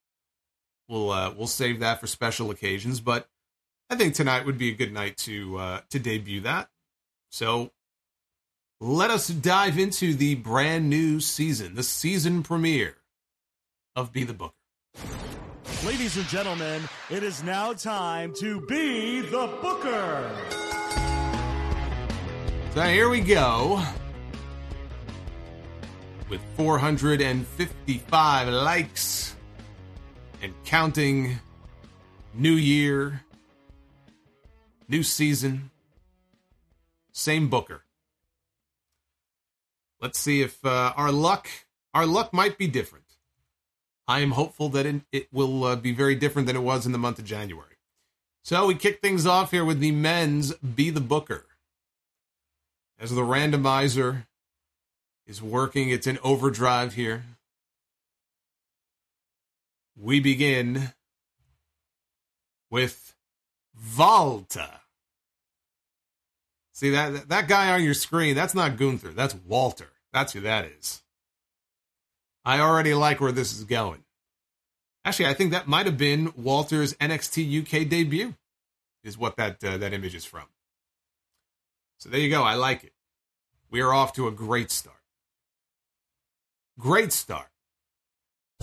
A: We'll uh, we'll save that for special occasions, but I think tonight would be a good night to uh, to debut that. So let us dive into the brand new season, the season premiere of Be the Booker.
I: Ladies and gentlemen, it is now time to be the Booker.
A: So here we go. With 455 likes and counting. New year, new season, same booker. Let's see if uh, our luck our luck might be different. I am hopeful that it, will uh, be very different than it was in the month of January. So we kick things off here with the men's Be the Booker. As the randomizer is working, it's in overdrive here. We begin with Volta. See that that guy on your screen, that's not Gunther, that's Walter. That's who that is. I already like where this is going. Actually, I think that might have been Walter's NXT UK debut. Is what that uh, that image is from. So there you go. I like it. We are off to a great start. Great start.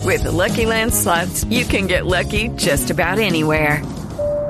F: With the Lucky Land slots, you can get lucky just about anywhere.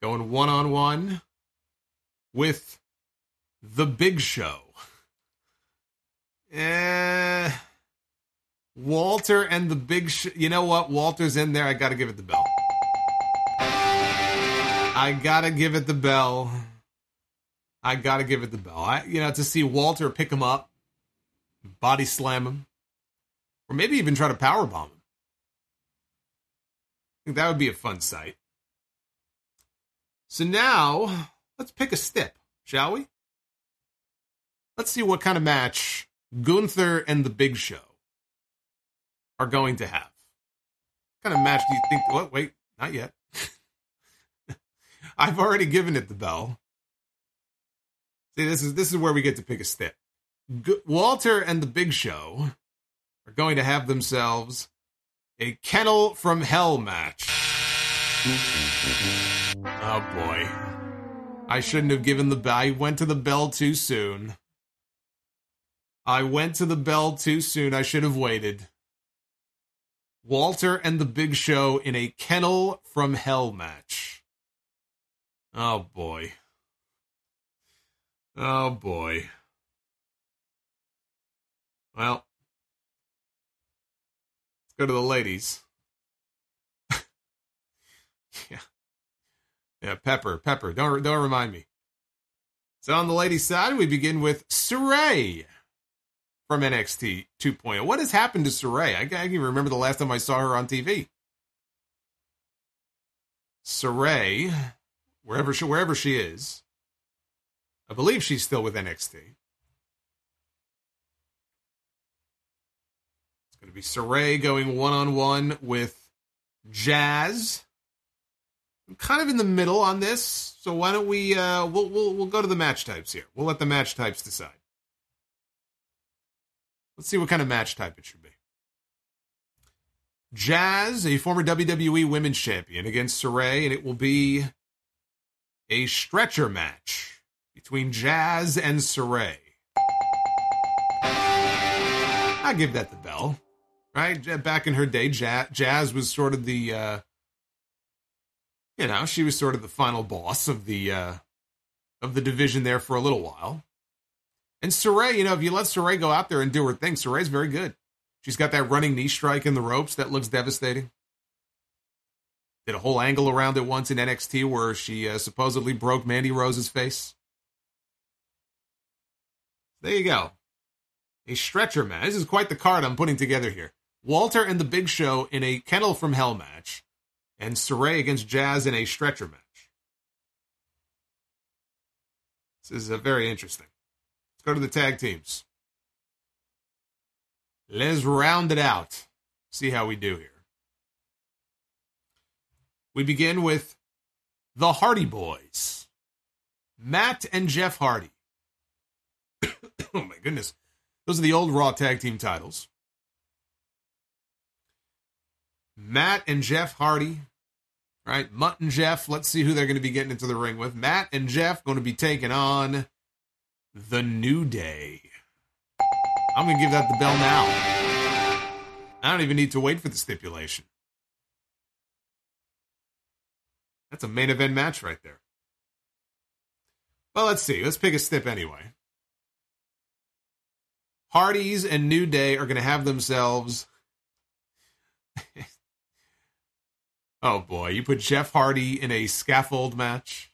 A: going one on one with the Big Show. Eh, Walter and the Big Show. You know what? Walter's in there. I got to give it the bell. I got to give it the bell. I got to give it the bell. I, you know, to see Walter pick him up, body slam him, or maybe even try to power bomb him. I think that would be a fun sight. So now, let's pick a step, shall we? Let's see what kind of match Gunther and the Big Show are going to have. What kind of match do you think? What? Wait, not yet. *laughs* I've already given it the bell. See, this is this is where we get to pick a step. G- Walter and the Big Show are going to have themselves a Kennel from Hell match. Oh boy. I shouldn't have given the bell. I went to the bell too soon. I went to the bell too soon. I should have waited. Walter and the Big Show in a Kennel from Hell match. Oh boy. Oh boy. Well, let's go to the ladies. *laughs* yeah. Yeah, Pepper, Pepper. Don't don't remind me. So on the ladies' side, we begin with Sarray from NXT 2.0. What has happened to Sarray? I can't even remember the last time I saw her on TV. Sarray, wherever she wherever she is, I believe she's still with NXT. It's going to be Sarray going one on one with Jazz. I'm kind of in the middle on this, so why don't we uh we'll we'll we'll go to the match types here. We'll let the match types decide. Let's see what kind of match type it should be. Jazz, a former WWE Women's Champion, against Sarray, and it will be a stretcher match between Jazz and Sarray. I give that the bell, right? Back in her day, Jazz was sort of the uh, you know, she was sort of the final boss of the uh, of the division there for a little while. And Sarray, you know, if you let Sarray go out there and do her thing, Sarray's very good. She's got that running knee strike in the ropes that looks devastating. Did a whole angle around it once in NXT where she uh, supposedly broke Mandy Rose's face. There you go. A stretcher match. This is quite the card I'm putting together here. Walter and the Big Show in a Kennel from Hell match and Sarray against Jazz in a stretcher match. This is a very interesting. Let's go to the tag teams. Let's round it out. See how we do here. We begin with the Hardy Boys. Matt and Jeff Hardy. *coughs* oh my goodness. Those are the old Raw tag team titles. Matt and Jeff Hardy. Right, Mutt and Jeff. Let's see who they're going to be getting into the ring with. Matt and Jeff going to be taking on the New Day. I'm going to give that the bell now. I don't even need to wait for the stipulation. That's a main event match right there. Well, let's see. Let's pick a stip anyway. Hardy's and New Day are going to have themselves. Oh boy, you put Jeff Hardy in a scaffold match.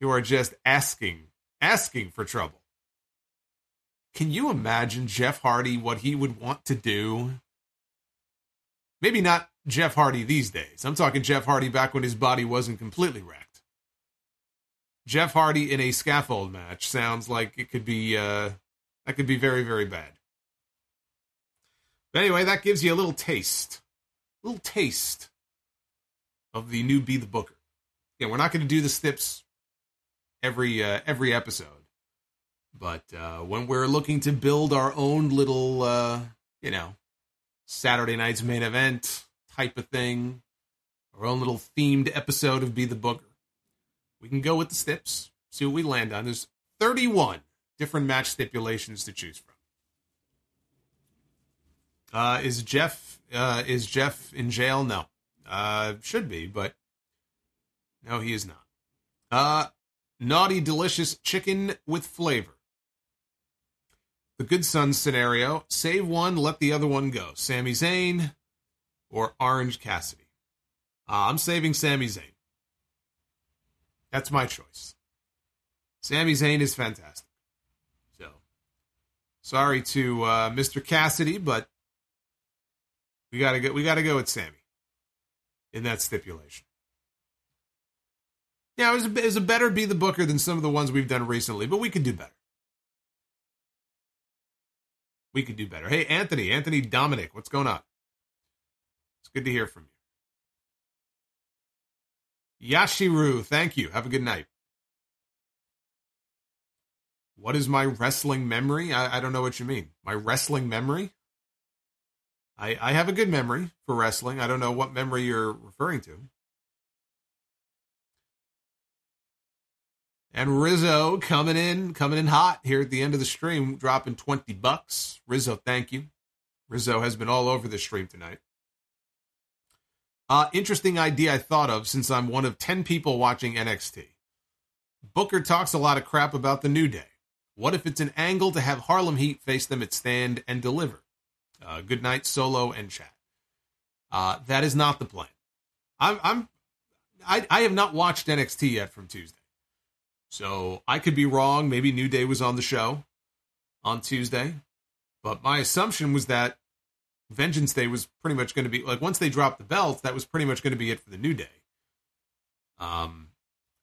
A: You are just asking, asking for trouble. Can you imagine Jeff Hardy, what he would want to do? Maybe not Jeff Hardy these days. I'm talking Jeff Hardy back when his body wasn't completely wrecked. Jeff Hardy in a scaffold match sounds like it could be uh, that could be very very bad. But anyway, that gives you a little taste, little taste of the new Be the Booker. Yeah, we're not going to do the stips every uh, every episode, but uh, when we're looking to build our own little, uh, you know, Saturday night's main event type of thing, our own little themed episode of Be the Booker. We can go with the stips, see what we land on. There's 31 different match stipulations to choose from. Uh, is Jeff uh, is Jeff in jail? No, uh, should be, but no, he is not. Uh, naughty, delicious chicken with flavor. The good son scenario: save one, let the other one go. Sami Zayn or Orange Cassidy. Uh, I'm saving Sami Zayn. That's my choice. Sami Zayn is fantastic. So, sorry to uh, Mr. Cassidy, but we gotta go. We gotta go with Sami in that stipulation. Yeah, it was, a, it was a better be the Booker than some of the ones we've done recently, but we could do better. We could do better. Hey, Anthony, Anthony Dominic, what's going on? It's good to hear from you. Yashiru, thank you. Have a good night. What is my wrestling memory? I, I don't know what you mean. My wrestling memory? I, I have a good memory for wrestling. I don't know what memory you're referring to. And Rizzo coming in, coming in hot here at the end of the stream, dropping 20 bucks. Rizzo, thank you. Rizzo has been all over the stream tonight. Uh, interesting idea I thought of since I'm one of 10 people watching NXT. Booker talks a lot of crap about the New Day. What if it's an angle to have Harlem Heat face them at stand and deliver? Uh, good night, solo and chat. Uh, that is not the plan. I'm, I'm I, I have not watched NXT yet from Tuesday. So I could be wrong. Maybe New Day was on the show on Tuesday. But my assumption was that Vengeance Day was pretty much going to be like once they dropped the belt, that was pretty much going to be it for the New Day. Um,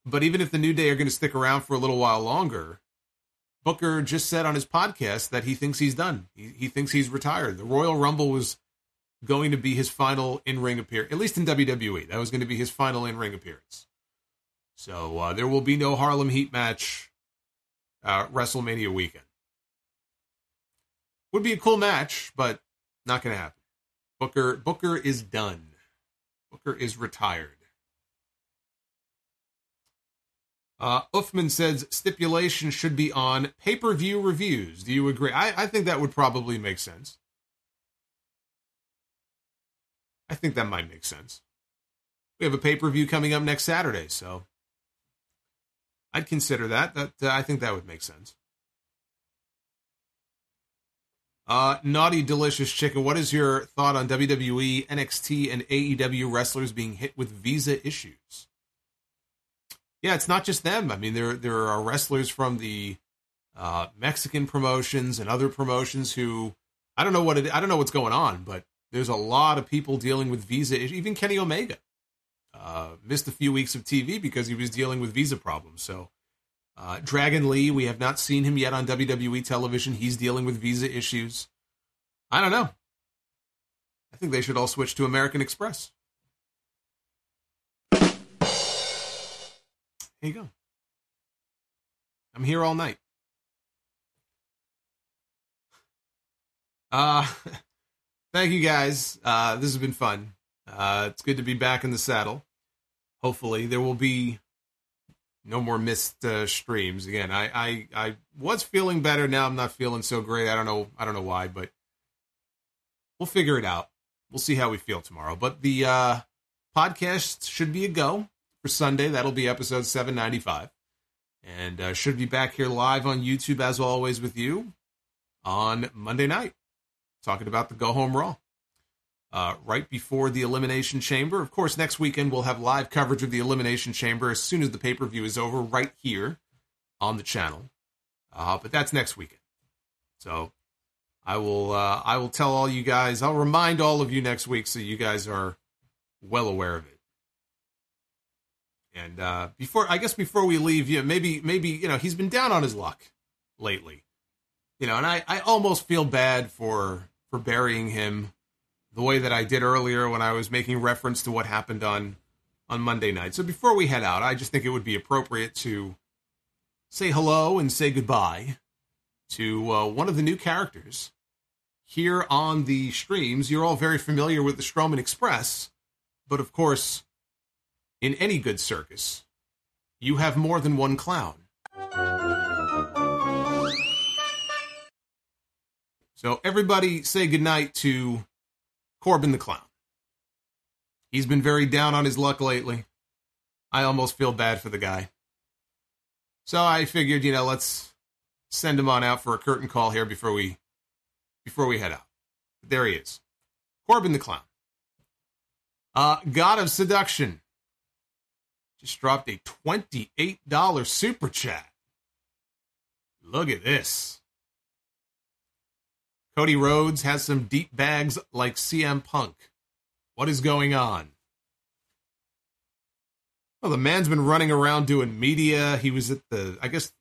A: but even if the New Day are going to stick around for a little while longer, Booker just said on his podcast that he thinks he's done. He, he thinks he's retired. The Royal Rumble was going to be his final in ring appearance, at least in WWE. That was going to be his final in ring appearance. So uh, there will be no Harlem Heat match uh, WrestleMania weekend. Would be a cool match, but not going to happen. Booker Booker is done. Booker is retired. Uh, Uffman says stipulation should be on pay per view reviews. Do you agree? I, I think that would probably make sense. I think that might make sense. We have a pay per view coming up next Saturday, so I'd consider that. That uh, I think that would make sense. Uh, naughty delicious chicken. What is your thought on WWE, NXT, and AEW wrestlers being hit with visa issues? Yeah, it's not just them. I mean, there there are wrestlers from the uh, Mexican promotions and other promotions who I don't know what it, I don't know what's going on, but there's a lot of people dealing with visa. Even Kenny Omega uh, missed a few weeks of TV because he was dealing with visa problems. So uh, Dragon Lee, we have not seen him yet on WWE television. He's dealing with visa issues. I don't know. I think they should all switch to American Express. You go. I'm here all night. Uh, *laughs* thank you guys. Uh, this has been fun. Uh, it's good to be back in the saddle. Hopefully, there will be No more missed uh, streams. Again, I, I I was feeling better. Now I'm not feeling so great. I don't know. I don't know why, but we'll figure it out. We'll see how we feel tomorrow. But the uh, podcast should be a go for Sunday. That'll be episode 795, and uh, should be back here live on YouTube as always with you on Monday night, talking about the Go Home Raw uh, right before the Elimination Chamber. Of course, next weekend we'll have live coverage of the Elimination Chamber as soon as the pay per view is over, right here on the channel. Uh, but that's next weekend. So I will uh, I will tell all you guys. I'll remind all of you next week so you guys are well aware of it. And uh, before I guess before we leave, you know, maybe maybe you know he's been down on his luck lately, you know, and I I almost feel bad for for burying him the way that I did earlier when I was making reference to what happened on on Monday night. So before we head out, I just think it would be appropriate to say hello and say goodbye to uh, one of the new characters here on the streams. You're all very familiar with the Strowman Express, but of course, in any good circus, you have more than one clown. So everybody say goodnight to Corbin the Clown. He's been very down on his luck lately. I almost feel bad for the guy. So I figured, you know, let's send him on out for a curtain call here before we before we head out. But there he is. Corbin the Clown. Uh, God of Seduction. Just dropped a $28 super chat. Look at this. Cody Rhodes has some deep bags like CM Punk. What is going on? Well, the man's been running around doing media. He was at the, I guess,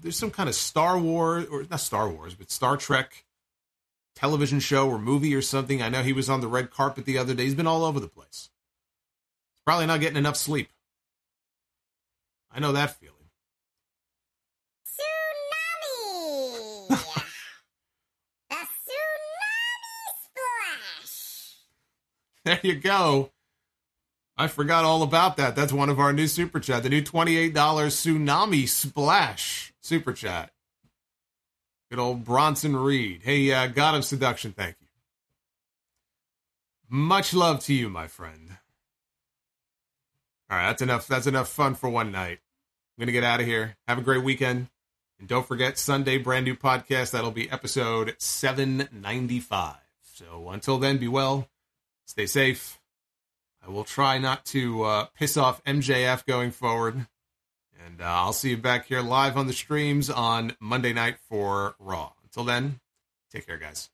A: there's some kind of Star Wars, or not Star Wars, but Star Trek television show or movie or something. I know he was on the red carpet the other day. He's been all over the place. Probably not getting enough sleep. I know that feeling. Tsunami! the tsunami splash! *laughs* There you go. I forgot all about that. That's one of our new super chat. The new $28 tsunami splash super chat. Good old Bronson Reed. Hey, uh, God of Seduction, thank you. Much love to you, my friend. All right, that's enough. That's enough fun for one night. I'm gonna get out of here. Have a great weekend, and don't forget Sunday brand new podcast. That'll be episode 795. So until then, be well Stay safe. I will try not to uh, piss off MJF going forward. And uh, I'll see you back here live on the streams on Monday night for Raw. Until then, take care, guys.